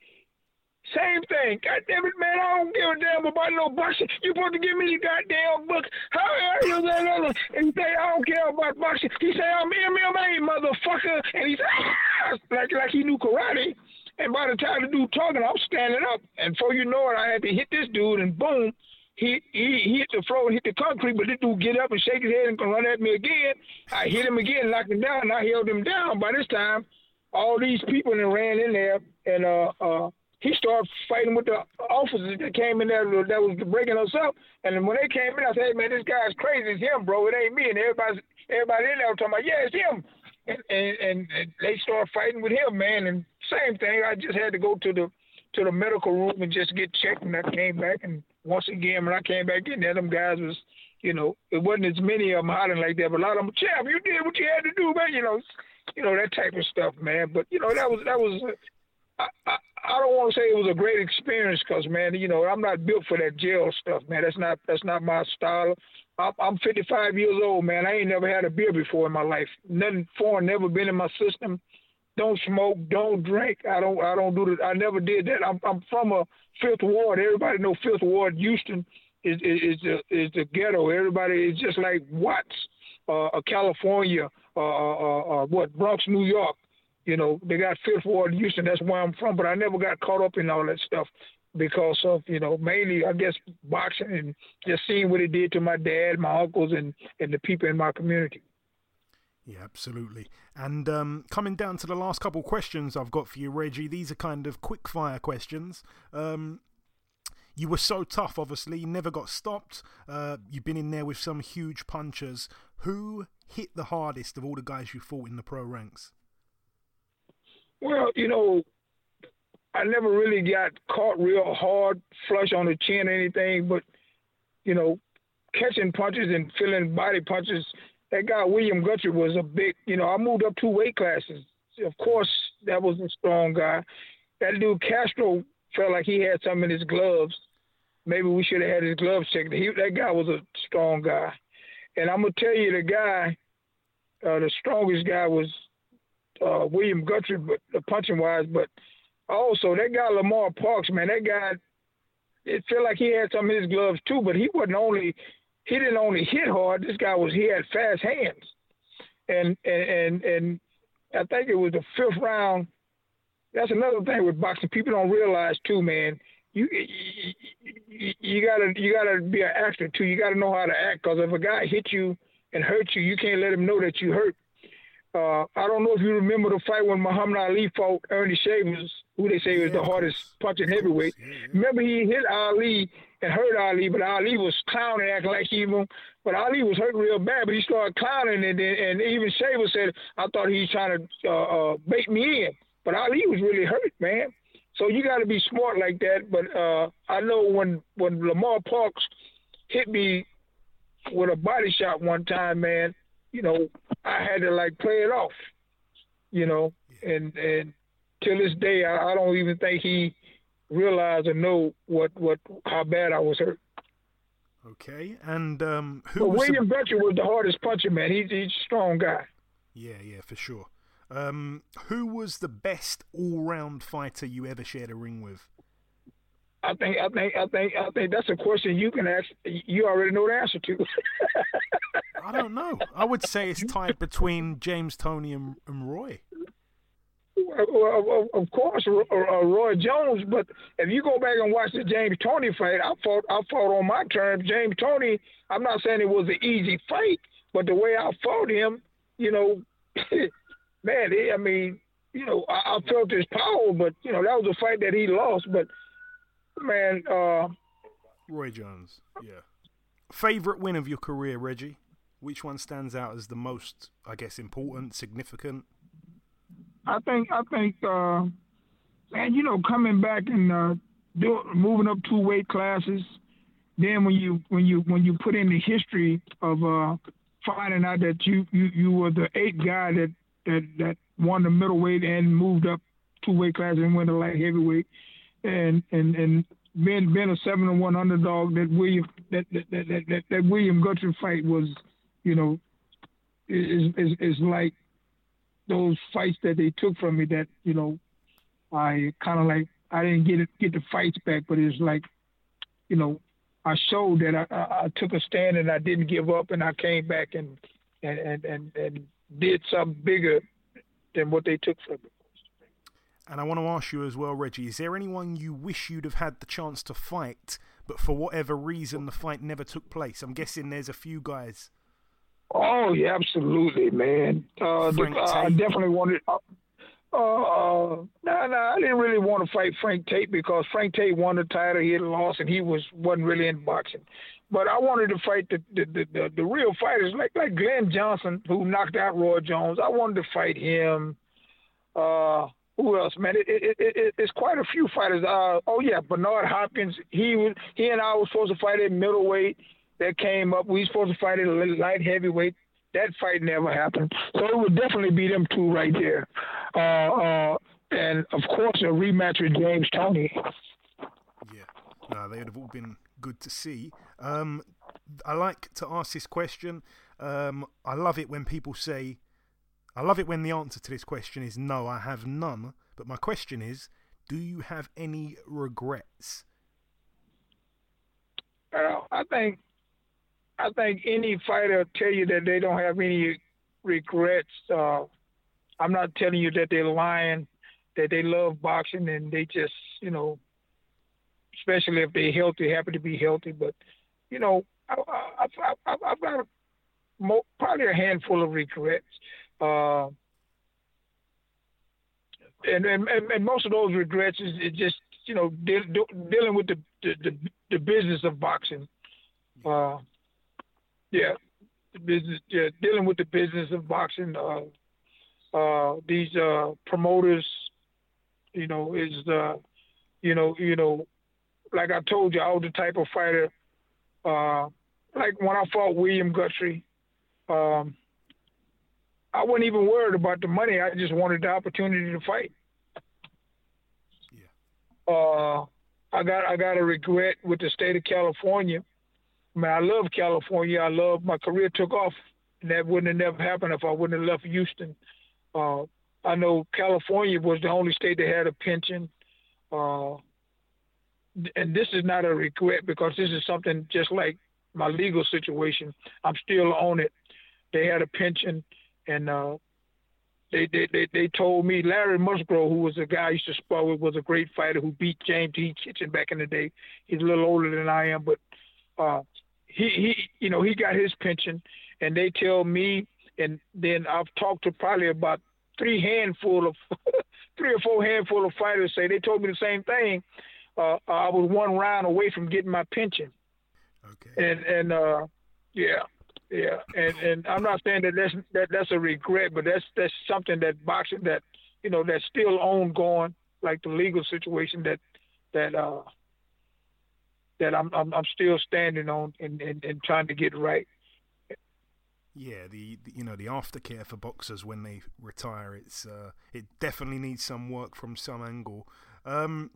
Same thing. God damn it, man. I don't give a damn about no boxing. You supposed to give me the goddamn book. How are you that other? And say, I don't care about boxing. He say, I'm MMA, motherfucker. And he say, ah! like, like he knew karate. And by the time the dude talking, I'm standing up. And before you know it, I had to hit this dude, and boom, he, he, he hit the floor and hit the concrete. But this dude get up and shake his head and run at me again. I hit him again, knocked him down, and I held him down. By this time, all these people that ran in there, and uh, uh, he started fighting with the officers that came in there that was breaking us up. And when they came in, I said, hey, man, this guy's crazy. It's him, bro. It ain't me. And everybody, everybody in there was talking about, yeah, it's him. And, and, and, and they started fighting with him, man. And same thing. I just had to go to the to the medical room and just get checked. And I came back. And once again, when I came back in there, them guys was, you know, it wasn't as many of them hollering like that. But a lot of them, champ, you did what you had to do, man. You know, you know that type of stuff, man. But you know, that was that was. I don't want to say it was a great experience because, man, you know, I'm not built for that jail stuff, man. That's not that's not my style. I'm, I'm 55 years old, man. I ain't never had a beer before in my life. Nothing foreign, never been in my system. Don't smoke, don't drink. I don't I don't do that. I never did that. I'm I'm from a Fifth Ward. Everybody know Fifth Ward, Houston is is, is the is the ghetto. Everybody is just like Watts, uh, California, uh, uh, uh, what Bronx, New York. You know, they got Fifth Ward Houston. That's where I'm from. But I never got caught up in all that stuff because of you know mainly I guess boxing and just seeing what it did to my dad, my uncles, and and the people in my community. Yeah, absolutely. And um, coming down to the last couple questions I've got for you, Reggie. These are kind of quick fire questions. Um, you were so tough, obviously, never got stopped. Uh, you've been in there with some huge punchers. Who hit the hardest of all the guys you fought in the pro ranks? Well, you know, I never really got caught real hard, flush on the chin or anything, but you know, catching punches and feeling body punches. That guy William Guthrie was a big. You know, I moved up two weight classes. Of course, that was a strong guy. That dude Castro felt like he had something in his gloves. Maybe we should have had his gloves checked. He, that guy was a strong guy. And I'm gonna tell you, the guy, uh, the strongest guy was uh, William Guthrie, but the punching wise. But also that guy Lamar Parks, man, that guy, it felt like he had some of his gloves too. But he wasn't only, he didn't only hit hard. This guy was he had fast hands, and and and, and I think it was the fifth round. That's another thing with boxing. People don't realize too, man. You you, you gotta you gotta be an actor too. You gotta know how to act. Cause if a guy hits you and hurts you, you can't let him know that you hurt. Uh, I don't know if you remember the fight when Muhammad Ali fought Earnie Shavers, who they say was the hardest punching heavyweight. Remember he hit Ali and hurt Ali, but Ali was clowning, acting like he even. But Ali was hurt real bad, but he started clowning, and then and even Shavers said, "I thought he was trying to uh, uh, bait me in," but Ali was really hurt, man. So you got to be smart like that. But uh, I know when when Lamar Parks hit me with a body shot one time, man, you know, I had to like play it off, you know, and and till this day, I, I don't even think he realized or know what what how bad I was hurt. Okay, and um, who? Was William the... Belcher was the hardest puncher, man. He's he's a strong guy. Yeah, yeah, for sure. Um, who was the best all-round fighter you ever shared a ring with? I think I think I think I think that's a question you can ask. You already know the answer to. I don't know. I would say it's tied between James Toney, and, and Roy. Well, of course, uh, uh, Roy Jones. But if you go back and watch the James Toney fight, I fought. I fought on my terms. James Toney. I'm not saying it was an easy fight, but the way I fought him, you know, [laughs] man, I mean, you know, I, I felt his power, but you know, that was a fight that he lost. But man, uh, Roy Jones, yeah. Favorite win of your career, Reggie? Which one stands out as the most, I guess, important, significant? I think I think uh, and you know coming back and uh, do, moving up two weight classes. Then when you when you when you put in the history of uh, finding out that you, you you were the eighth guy that that that won the middleweight and moved up two weight classes and went to light heavyweight, and and and being being a seven to one underdog that William that that that that, that William Guthrie fight was, you know, is is is like those fights that they took from me that you know I kind of like I didn't get it get the fights back, but it's like you know I showed that I, I, I took a stand and I didn't give up and I came back and and and and, and did something bigger than what they took from me. And I want to ask you as well, Reggie, is there anyone you wish you'd have had the chance to fight, but for whatever reason the fight never took place? I'm guessing there's a few guys. Oh, yeah, absolutely, man. Uh, the, uh, I definitely wanted. Uh, uh, no, no, I didn't really want to fight Frank Tate because Frank Tate won the title. He had lost, and he was wasn't really in boxing. But I wanted to fight the the, the, the, the real fighters like like Glenn Johnson, who knocked out Roy Jones. I wanted to fight him. Uh, who else, man? It, it, it, it's quite a few fighters. Uh, oh yeah, Bernard Hopkins. He was he and I were supposed to fight at middleweight. That came up. We supposed to fight at light heavyweight. That fight never happened. So it would definitely be them two right there. Uh, uh, and of course, a rematch with James Toney. Yeah, no, they would have all been good to see. Um, I like to ask this question. Um, I love it when people say I love it when the answer to this question is no, I have none. But my question is, do you have any regrets? Well, I think I think any fighter will tell you that they don't have any regrets. Uh, I'm not telling you that they're lying, that they love boxing and they just, you know, especially if they're healthy, happy to be healthy. But, you know, I, I've got a, probably a handful of regrets. Uh, and, and and most of those regrets is, is just you know de- de- dealing with the, the the business of boxing. Uh, yeah, the business. Yeah, dealing with the business of boxing. Uh, uh, these uh, promoters You know, is the, you know, you know, like I told you, I was the type of fighter. Uh, like when I fought William Guthrie, um, I wasn't even worried about the money. I just wanted the opportunity to fight. Yeah. Uh, I got I got a regret with the state of California. I mean, I love California. I love my career took off, and that wouldn't have never happened if I wouldn't have left Houston. Uh, I know California was the only state that had a pension. Uh, and this is not a regret because this is something just like my legal situation. I'm still on it. They had a pension, and uh, they, they they they told me Larry Musgrove, who was a guy I used to spar with, was a great fighter who beat James T. Kinchen back in the day. He's a little older than I am, but uh, he he you know he got his pension, and they tell me, and then I've talked to probably about three handful of [laughs] three or four handful of fighters say they told me the same thing. Uh, I was one round away from getting my pension. Okay. And and uh, yeah, yeah, and and I'm not saying that that's that that's a regret, but that's that's something that boxing that you know that's still ongoing, like the legal situation that that uh that I'm I'm, I'm still standing on and, and, and trying to get right. Yeah, the, the, you know the aftercare for boxers when they retire, it's uh, it definitely needs some work from some angle. Um,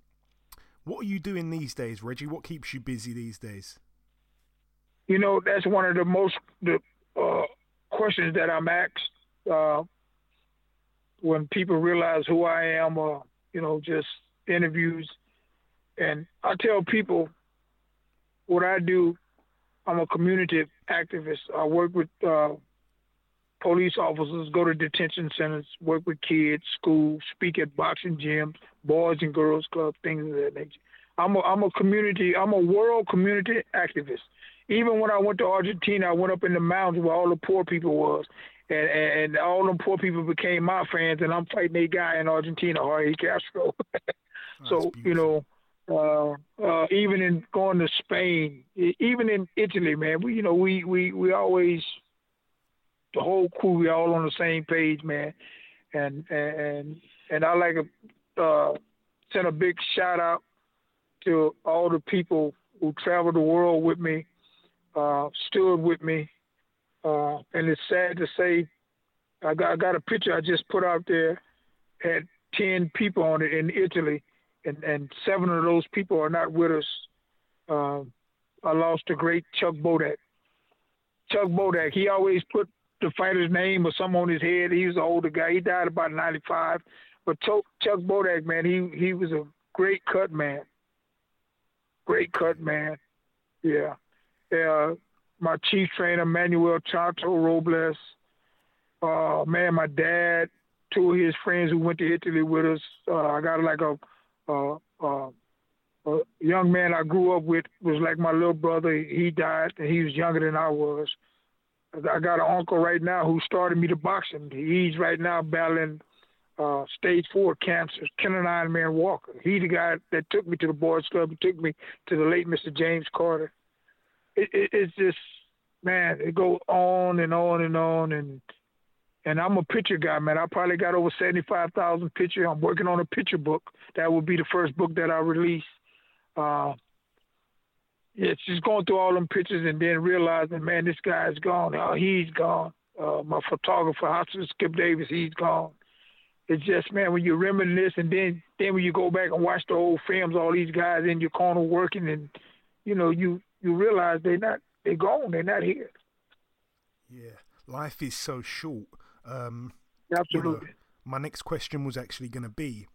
what are you doing these days, Reggie? What keeps you busy these days? You know, that's one of the most the uh, questions that I'm asked uh, when people realize who I am, or you know, just interviews. And I tell people what I do. I'm a community activist. I work with uh, police officers, go to detention centers, work with kids, schools, speak at boxing gyms, boys and girls clubs, things of that nature. I'm a, I'm a community, I'm a world community activist. Even when I went to Argentina, I went up in the mountains where all the poor people was, and and, and all them poor people became my fans, and I'm fighting a guy in Argentina, Jorge Castro. [laughs] so you know, uh, uh, even in going to Spain, even in Italy, man, we you know we we we always the whole crew we all on the same page, man, and and and I like to uh, send a big shout out to all the people who traveled the world with me, uh, stood with me, uh, and it's sad to say, I got I got a picture I just put out there, had ten people on it in Italy and, and seven of those people are not with us. Uh, I lost the great Chuck Bodak. Chuck Bodak, he always put the fighter's name or something on his head. He was an older guy. He died about 95. But Chuck, Chuck Bodak, man, he, he was a great cut man. Great cut man. Yeah. Uh, my chief trainer, Manuel Chato Robles. Uh, man, my dad, two of his friends who went to Italy with us. Uh, I got like a a young man I grew up with was like my little brother. He died, and he was younger than I was. I got an uncle right now who started me to boxing. He's right now battling uh, stage four cancer. Ken Kenan Iron Man Walker. He the guy that took me to the boys club and took me to the late Mr. James Carter. It, it, it's just man, it goes on and on and on and and I'm a picture guy, man. I probably got over seventy-five thousand pictures. I'm working on a picture book. That will be the first book that I release. Uh, it's just going through all them pictures and then realizing, man, this guy's gone. Oh, he's gone. Uh, my photographer, Hudson Skip Davis, he's gone. It's just, man, when you reminisce and then then when you go back and watch the old films, all these guys in your corner working, and you know, you you realize they're not they're gone. They're not here. Yeah, life is so short. Um, Absolutely. You know, my next question was actually going to be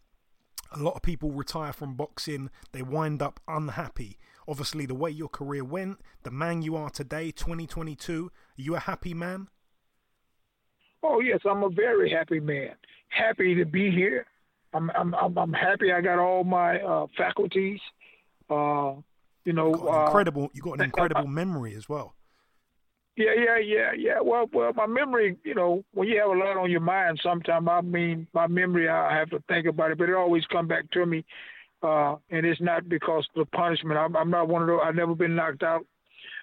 a lot of people retire from boxing, they wind up unhappy. Obviously, the way your career went, the man you are today, 2022, are you a happy man? Oh, yes, I'm a very happy man. Happy to be here. I'm I'm I'm, I'm happy I got all my uh, faculties. Uh, you know, uh, incredible. You got an [laughs] incredible memory as well. Yeah, yeah, yeah, yeah. Well, well, my memory, you know, when you have a lot on your mind, sometimes I mean, my memory, I have to think about it, but it always come back to me, uh, and it's not because of the punishment. I'm, I'm not one of those. I've never been knocked out.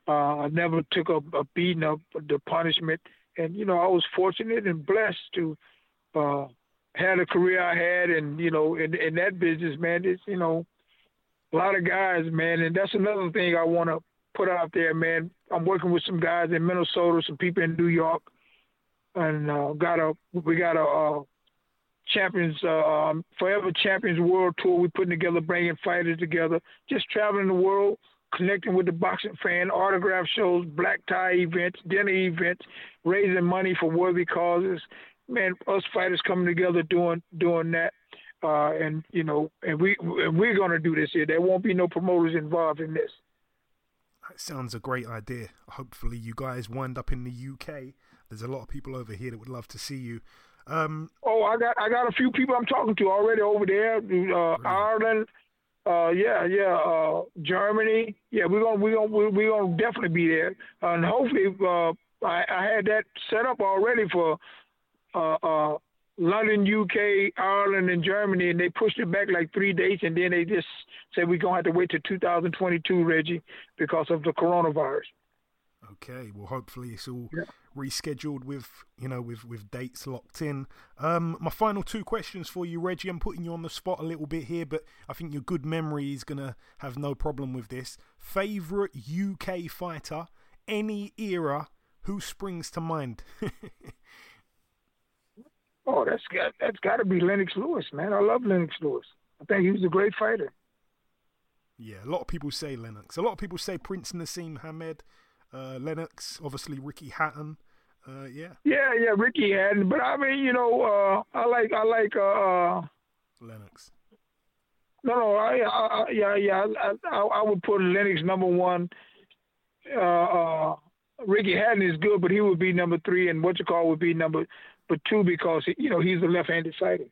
Uh, I never took a, a beating of the punishment, and you know, I was fortunate and blessed to uh, had a career I had, and you know, in in that business, man, it's you know, a lot of guys, man, and that's another thing I want to put out there, man. I'm working with some guys in Minnesota, some people in New York, and uh, got a we got a, uh champions uh, um, forever champions world tour. We're putting together, bringing fighters together, just traveling the world, connecting with the boxing fan, autograph shows, black tie events, dinner events, raising money for worthy causes. Man, us fighters coming together doing doing that. Uh, and you know, and we and we're gonna do this here. There won't be no promoters involved in this. That sounds a great idea. Hopefully, you guys wind up in the UK. There's a lot of people over here that would love to see you. Um, oh, I got I got a few people I'm talking to already over there. Uh, Ireland, uh, yeah, yeah, uh, Germany. Yeah, we're gonna we're gonna we're gonna definitely be there, and hopefully, uh, I, I had that set up already for uh, uh, London, UK, Ireland, and Germany, and they pushed it back like three days, and then they just said we're gonna have to wait till 2022, Reggie, because of the coronavirus. Okay, well, hopefully it's all yeah. rescheduled with you know with with dates locked in. Um, my final two questions for you, Reggie. I'm putting you on the spot a little bit here, but I think your good memory is gonna have no problem with this. Favorite UK fighter, any era, who springs to mind? [laughs] oh, that's got that's got to be Lennox Lewis, man. I love Lennox Lewis. I think he was a great fighter. Yeah, a lot of people say Lennox. A lot of people say Prince Naseem Hamed uh, Lennox, obviously Ricky Hatton. Uh, yeah. Yeah, yeah, Ricky Hatton. But I mean, you know, uh, I like, I like uh, uh Lennox. No, no, I, I, yeah, yeah, I, I, I would put Lennox number one. Uh, uh, Ricky Hatton is good, but he would be number three, and what you call would be number, but two because you know he's a left-handed fighter.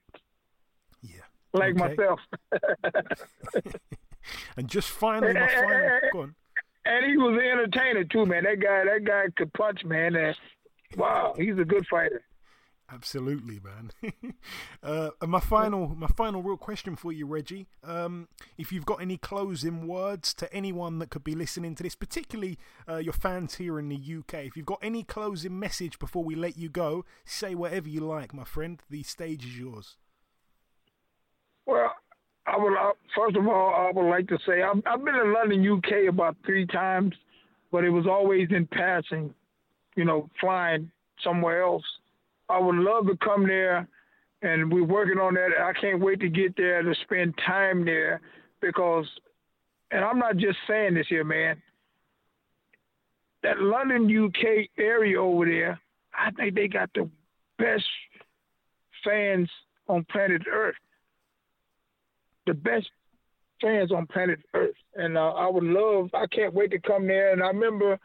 Yeah. Like okay. myself. [laughs] [laughs] and just finally, my final. Go on and he was an entertainer too, man. That guy, that guy could punch, man. And wow, he's a good fighter. Absolutely, man. [laughs] uh, and my final, my final real question for you, Reggie. Um, if you've got any closing words to anyone that could be listening to this, particularly uh, your fans here in the UK, if you've got any closing message before we let you go, say whatever you like, my friend. The stage is yours. Well, I would uh, first of all, I would like to say I've, I've been in London, UK, about three times, but it was always in passing. You know, flying somewhere else. I would love to come there, and we're working on that. I can't wait to get there to spend time there because, and I'm not just saying this here, man. That London, UK area over there, I think they got the best fans on planet Earth the best fans on planet Earth, and uh, I would love. I can't wait to come there. And I remember,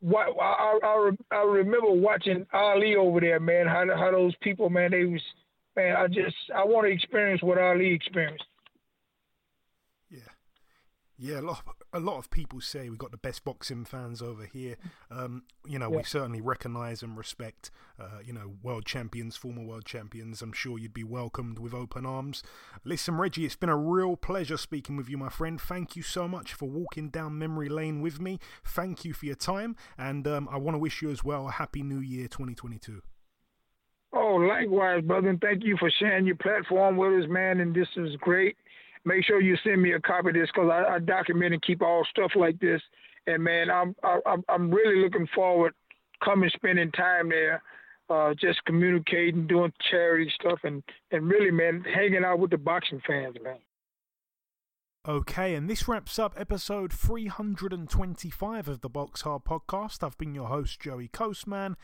what I, I, I remember watching Ali over there, man. How how those people, man, they was, man. I just I want to experience what Ali experienced. Yeah, yeah. A lot a lot of people say we've got the best boxing fans over here. Um, you know, yeah. we certainly recognise and respect, uh, you know, world champions, former world champions. I'm sure you'd be welcomed with open arms. Listen, Reggie, it's been a real pleasure speaking with you, my friend. Thank you so much for walking down memory lane with me. Thank you for your time, and um, I want to wish you as well a happy New Year 2022. Oh, likewise, brother, and thank you for sharing your platform with us, man. And this is great make sure you send me a copy of this because I, I, document and keep all stuff like this. And man, I'm I'm I'm really looking forward coming spending time there, uh, just communicating, doing charity stuff, and and really, man, hanging out with the boxing fans, man. Okay, and this wraps up episode 325 of the Box Hard podcast. I've been your host, Joey Coastman.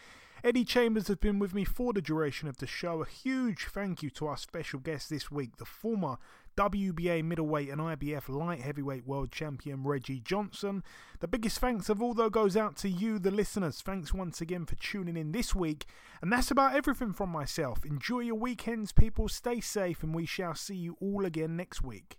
Eddie Chambers has been with me for the duration of the show. A huge thank you to our special guest this week, the former WBA middleweight and IBF light heavyweight world champion Reggie Johnson. The biggest thanks of all, though, goes out to you, the listeners. Thanks once again for tuning in this week. And that's about everything from myself. Enjoy your weekends, people. Stay safe, and we shall see you all again next week.